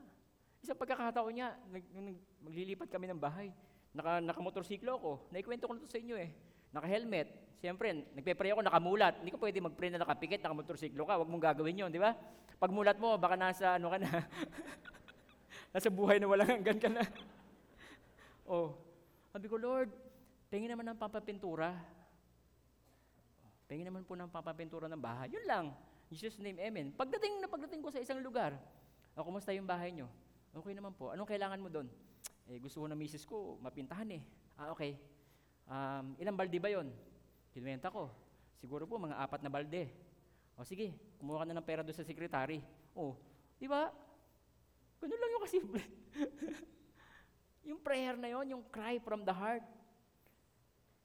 Isang pagkakataon niya, nag, nag- maglilipat kami ng bahay. Naka, nakamotorsiklo ako. Naikwento ko na to sa inyo eh. Naka-helmet. Siyempre, nagpe-pray ako, nakamulat. Hindi ka pwede mag-pray na nakapikit, nakamotorsiklo ka. Huwag mong gagawin yun, di ba? Pag mulat mo, baka nasa ano ka na. nasa buhay na walang hanggan ka na. Oh, sabi ko, Lord, pengin naman ng papapintura. Pengin naman po ng papapintura ng bahay. Yun lang. Jesus' name, amen. Pagdating na pagdating ko sa isang lugar, o, kumusta yung bahay nyo? Okay naman po. Anong kailangan mo doon? Eh, gusto ko na misis ko, mapintahan eh. Ah, okay. Um, ilang balde ba yon? Kinuwenta ko. Siguro po, mga apat na balde. O sige, kumuha ka na ng pera doon sa sekretary. O, Di ba? Ganun lang yung kasimple. yung prayer na yon, yung cry from the heart.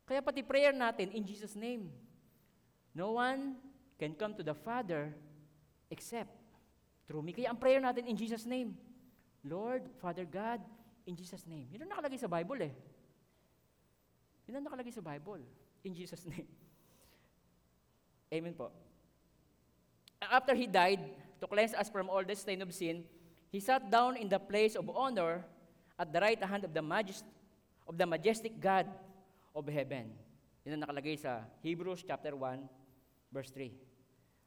Kaya pati prayer natin, in Jesus' name. No one can come to the Father except through me. Kaya ang prayer natin in Jesus' name. Lord, Father God, in Jesus' name. Yun ang nakalagay sa Bible eh. Yun ang nakalagay sa Bible. In Jesus' name. Amen po. After He died, to cleanse us from all the stain of sin, He sat down in the place of honor at the right hand of the, majest- of the majestic God of heaven. Yun ang nakalagay sa Hebrews chapter 1, verse 3.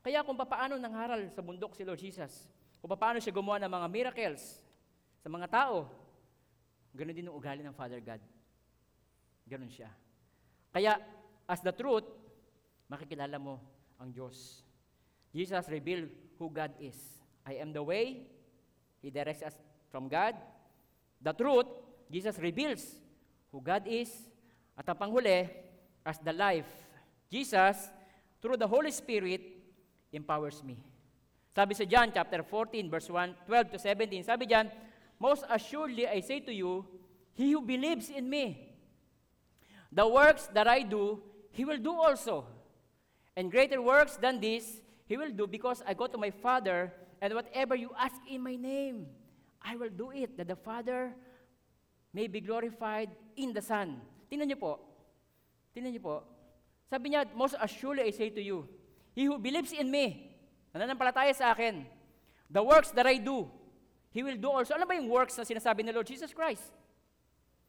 Kaya kung papaano nangharal sa bundok si Lord Jesus, kung papaano siya gumawa ng mga miracles sa mga tao, ganun din ang ugali ng Father God. Ganun siya. Kaya, as the truth, makikilala mo ang Diyos. Jesus revealed who God is. I am the way. He directs us from God. The truth, Jesus reveals who God is. At ang panghuli, as the life, Jesus, through the Holy Spirit, empowers me. Sabi sa John chapter 14, verse 1, 12 to 17, sabi diyan, Most assuredly I say to you, he who believes in me, the works that I do, he will do also. And greater works than this, he will do because I go to my Father, and whatever you ask in my name, I will do it, that the Father may be glorified in the Son. Tingnan niyo po. Tingnan niyo po. Sabi niya, most assuredly I say to you, he who believes in me, nananampalataya sa akin, the works that I do, he will do also. Ano ba yung works na sinasabi ni Lord Jesus Christ?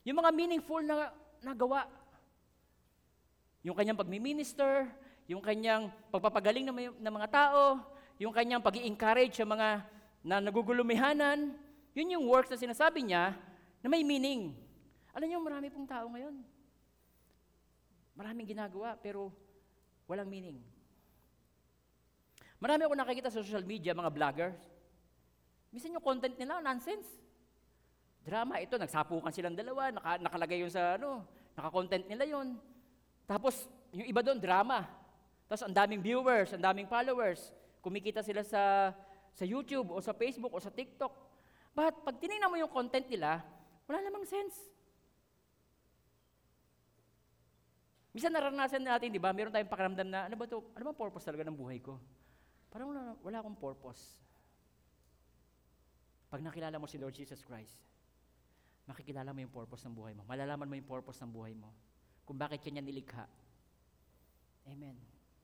Yung mga meaningful na, na gawa. Yung kanyang pagmi-minister, yung kanyang pagpapagaling ng, ng mga tao, yung kanyang pag encourage sa mga na nagugulumihanan, yun yung works na sinasabi niya na may meaning. Alam niyo, marami pong tao ngayon. Maraming ginagawa, pero walang meaning. Marami ako nakikita sa social media, mga vloggers. Minsan yung content nila, nonsense. Drama, ito, nagsapukan silang dalawa, naka, nakalagay yun sa, ano, naka-content nila yun. Tapos, yung iba doon, drama. Tapos, ang daming viewers, ang daming followers. Kumikita sila sa, sa YouTube, o sa Facebook, o sa TikTok. But, pag tinignan mo yung content nila, wala namang sense. Minsan naranasan natin, di ba? Meron tayong pakiramdam na, ano ba to? Ano bang purpose talaga ng buhay ko? Parang wala, wala akong purpose. Pag nakilala mo si Lord Jesus Christ, makikilala mo yung purpose ng buhay mo. Malalaman mo yung purpose ng buhay mo. Kung bakit kanya nilikha. Amen.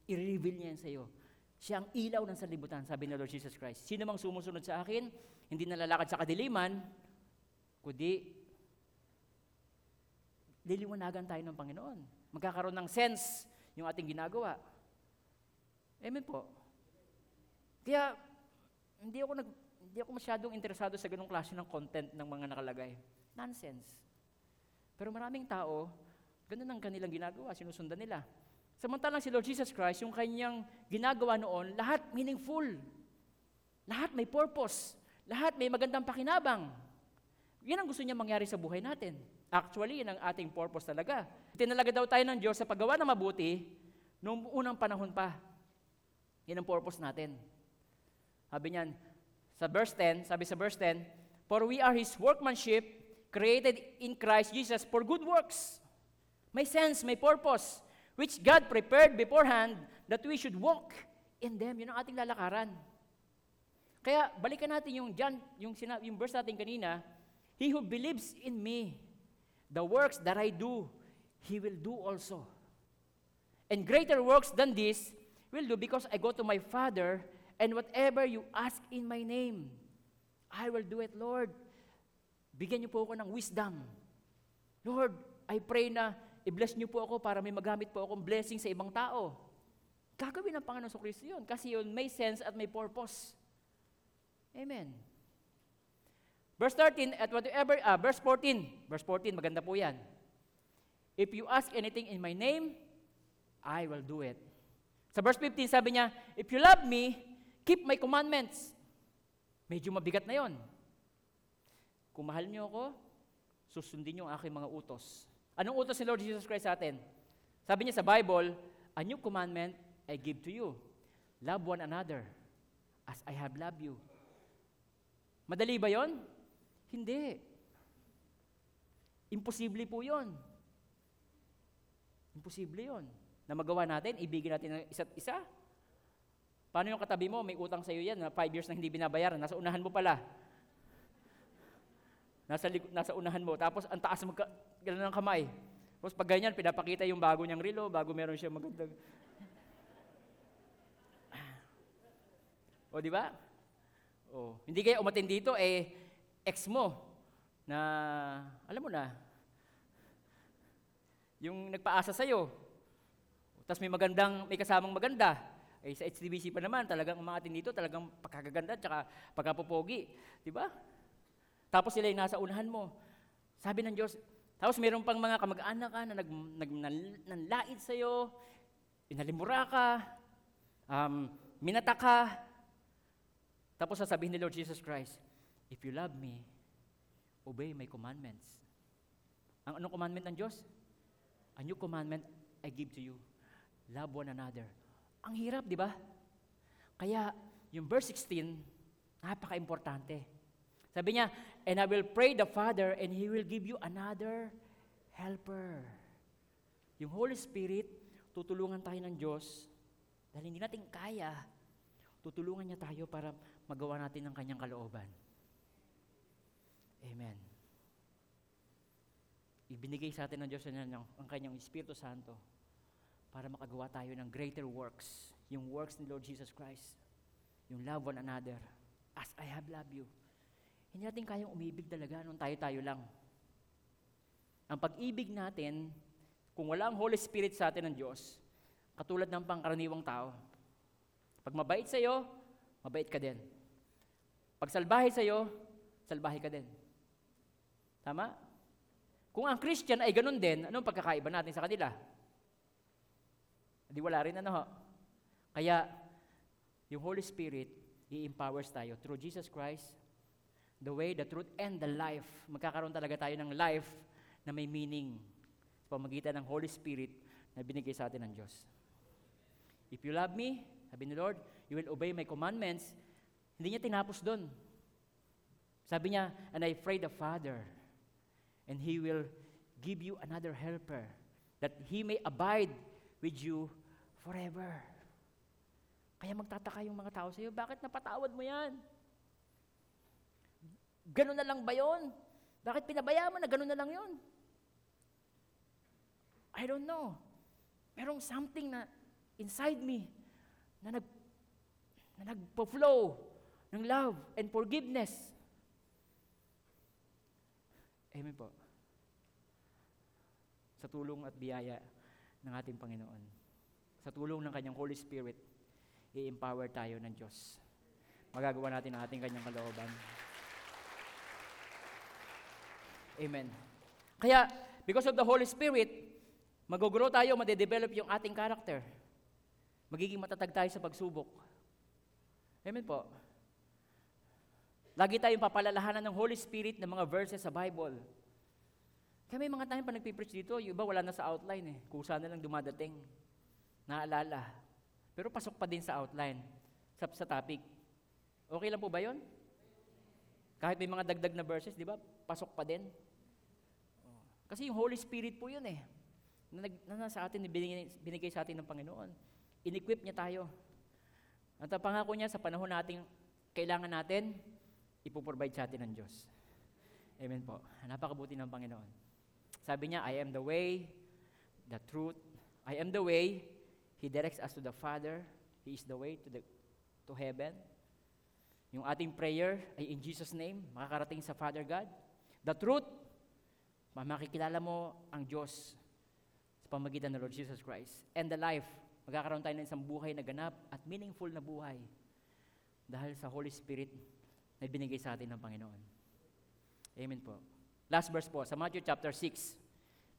I-reveal niya yan sa iyo. Siya ang ilaw ng sanlibutan, sabi ni Lord Jesus Christ. Sino mang sumusunod sa akin, hindi nalalakad sa kadiliman, kundi liliwanagan tayo ng Panginoon. Magkakaroon ng sense yung ating ginagawa. Amen po. Kaya, hindi ako nag, hindi ako masyadong interesado sa ganung klase ng content ng mga nakalagay. Nonsense. Pero maraming tao, ganun ang kanilang ginagawa, sinusundan nila. Samantalang si Lord Jesus Christ, yung kanyang ginagawa noon, lahat meaningful. Lahat may purpose. Lahat may magandang pakinabang. Yan ang gusto niya mangyari sa buhay natin. Actually, yan ang ating purpose talaga. Tinalaga daw tayo ng Diyos sa paggawa ng mabuti noong unang panahon pa. Yan ang purpose natin. Sabi niyan, sa verse 10, sabi sa verse 10, For we are His workmanship, created in Christ Jesus for good works. May sense, may purpose, which God prepared beforehand that we should walk in them. Yun ang ating lalakaran. Kaya balikan natin yung John, yung, sina, yung verse natin kanina, He who believes in me, the works that I do, he will do also. And greater works than this will do because I go to my Father, and whatever you ask in my name, I will do it, Lord. Bigyan niyo po ako ng wisdom. Lord, I pray na i-bless niyo po ako para may magamit po akong blessing sa ibang tao. Gagawin ng Panginoon sa Kristo yun kasi yun may sense at may purpose. Amen. Verse 13, at whatever, ah, verse 14, verse 14, maganda po yan. If you ask anything in my name, I will do it. Sa verse 15, sabi niya, if you love me, keep my commandments. Medyo mabigat na yon. Kung mahal niyo ako, susundin niyo ang aking mga utos. Anong utos ni Lord Jesus Christ sa atin? Sabi niya sa Bible, a new commandment I give to you. Love one another as I have loved you. Madali ba yon? Hindi. Imposible po yon. Imposible yon. Na magawa natin, ibigin natin ng isa't isa. Paano yung katabi mo, may utang sa'yo yan, na five years na hindi binabayaran, nasa unahan mo pala. Nasa, nasa unahan mo, tapos ang taas magka, ganun ng kamay. Tapos pag ganyan, pinapakita yung bago niyang relo, bago meron siya magandang... O, di ba? O, hindi kaya umatin dito, eh, ex mo, na, alam mo na, yung nagpaasa sa'yo, tapos may magandang, may kasamang maganda, eh sa HDBC pa naman, talagang umatin dito, talagang pagkagaganda, tsaka pagkapopogi, di ba? Tapos sila yung nasa unahan mo. Sabi ng Diyos, tapos meron pang mga kamag-anak ka na nag, nag, nan- nanlait sa'yo, inalimura ka, um, minata ka. Tapos sasabihin ni Lord Jesus Christ, If you love me, obey my commandments. Ang anong commandment ng Diyos? A new commandment I give to you. Love one another. Ang hirap, di ba? Kaya, yung verse 16, napaka-importante. Sabi niya, and I will pray the Father and He will give you another helper. Yung Holy Spirit, tutulungan tayo ng Diyos dahil hindi natin kaya, tutulungan niya tayo para magawa natin ang kanyang kalooban. Amen. Ibinigay sa atin ng Diyos ang, ang kanyang Espiritu Santo para makagawa tayo ng greater works. Yung works ni Lord Jesus Christ. Yung love one another. As I have loved you. Hindi natin kayang umibig talaga nung tayo-tayo lang. Ang pag-ibig natin, kung wala ang Holy Spirit sa atin ng Diyos, katulad ng pangkaraniwang tao. Pag mabait sa'yo, mabait ka din. Pag salbahe sa'yo, salbahe ka din. Tama? Kung ang Christian ay ganun din, anong pagkakaiba natin sa kanila? Di wala rin ano ho. Kaya, yung Holy Spirit, i-empowers tayo through Jesus Christ, the way, the truth, and the life. Magkakaroon talaga tayo ng life na may meaning sa pamagitan ng Holy Spirit na binigay sa atin ng Diyos. If you love me, sabi ni Lord, you will obey my commandments. Hindi niya tinapos doon. Sabi niya, and I pray the Father, and He will give you another helper, that He may abide with you forever. Kaya magtataka yung mga tao sa iyo, bakit napatawad mo yan? Ganun na lang ba yon? Bakit pinabaya mo na ganun na lang yon? I don't know. Merong something na inside me na nag na nagpo-flow ng love and forgiveness. Amen po. Sa tulong at biyaya ng ating Panginoon. Sa tulong ng kanyang Holy Spirit, i-empower tayo ng Diyos. Magagawa natin ang ating kanyang kalooban. Amen. Kaya, because of the Holy Spirit, mag-grow tayo, madedevelop yung ating character. Magiging matatag tayo sa pagsubok. Amen po. Lagi tayong papalalahanan ng Holy Spirit ng mga verses sa Bible. Kaya may mga time pa nagpipreach dito, yung iba wala na sa outline eh. Kusa na lang dumadating. Naalala. Pero pasok pa din sa outline, sa, sa topic. Okay lang po ba yon? Kahit may mga dagdag na verses, di ba? Pasok pa din. Kasi yung Holy Spirit po yun eh. Na, nag, na nasa atin, binigay, binigay sa atin ng Panginoon. In-equip niya tayo. At ang pangako niya sa panahon nating kailangan natin, ipoprovide sa atin ng Diyos. Amen po. Napakabuti ng Panginoon. Sabi niya, I am the way, the truth, I am the way. He directs us to the Father. He is the way to, the, to heaven. Yung ating prayer ay in Jesus' name, makakarating sa Father God. The truth, makikilala mo ang Diyos sa pamagitan ng Lord Jesus Christ. And the life, magkakaroon tayo ng isang buhay na ganap at meaningful na buhay dahil sa Holy Spirit na binigay sa atin ng Panginoon. Amen po. Last verse po, sa Matthew chapter 6.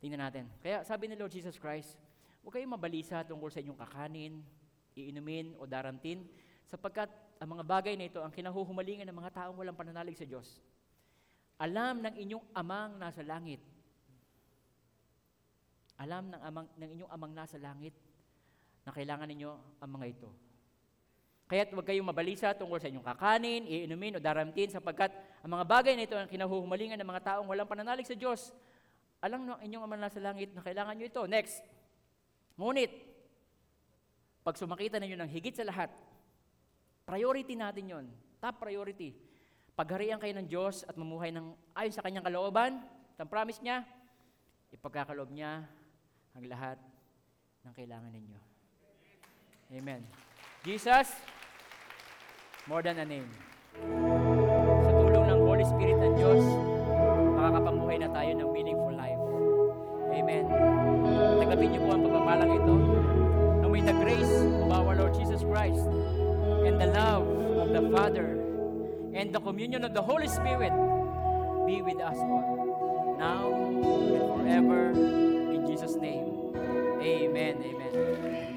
Tingnan natin. Kaya sabi ni Lord Jesus Christ, huwag kayong mabalisa tungkol sa inyong kakanin, iinumin o darantin, sapagkat ang mga bagay na ito ang kinahuhumalingan ng mga taong walang pananalig sa Diyos. Alam ng inyong amang nasa langit. Alam ng, amang, ng inyong amang nasa langit na kailangan ninyo ang mga ito. Kaya't huwag kayong mabalisa tungkol sa inyong kakanin, iinumin o daramtin sapagkat ang mga bagay na ito ang kinahuhumalingan ng mga taong walang pananalig sa Diyos. Alam ng inyong ama na sa langit na kailangan nyo ito. Next. Ngunit, pag sumakita ninyo ng higit sa lahat, priority natin yon. Top priority. Pagharian kayo ng Diyos at mamuhay ng ayon sa kanyang kalooban, ang promise niya, ipagkakaloob niya ang lahat ng kailangan ninyo. Amen. Jesus, more than a name. Sa tulong ng Holy Spirit ng Diyos, makakapamuhay na tayo ng meaningful life. Amen. Tagapin niyo po ang pagpapalang ito na may the grace of our Lord Jesus Christ and the love of the Father and the communion of the Holy Spirit be with us all, now and forever. In Jesus' name, amen, amen.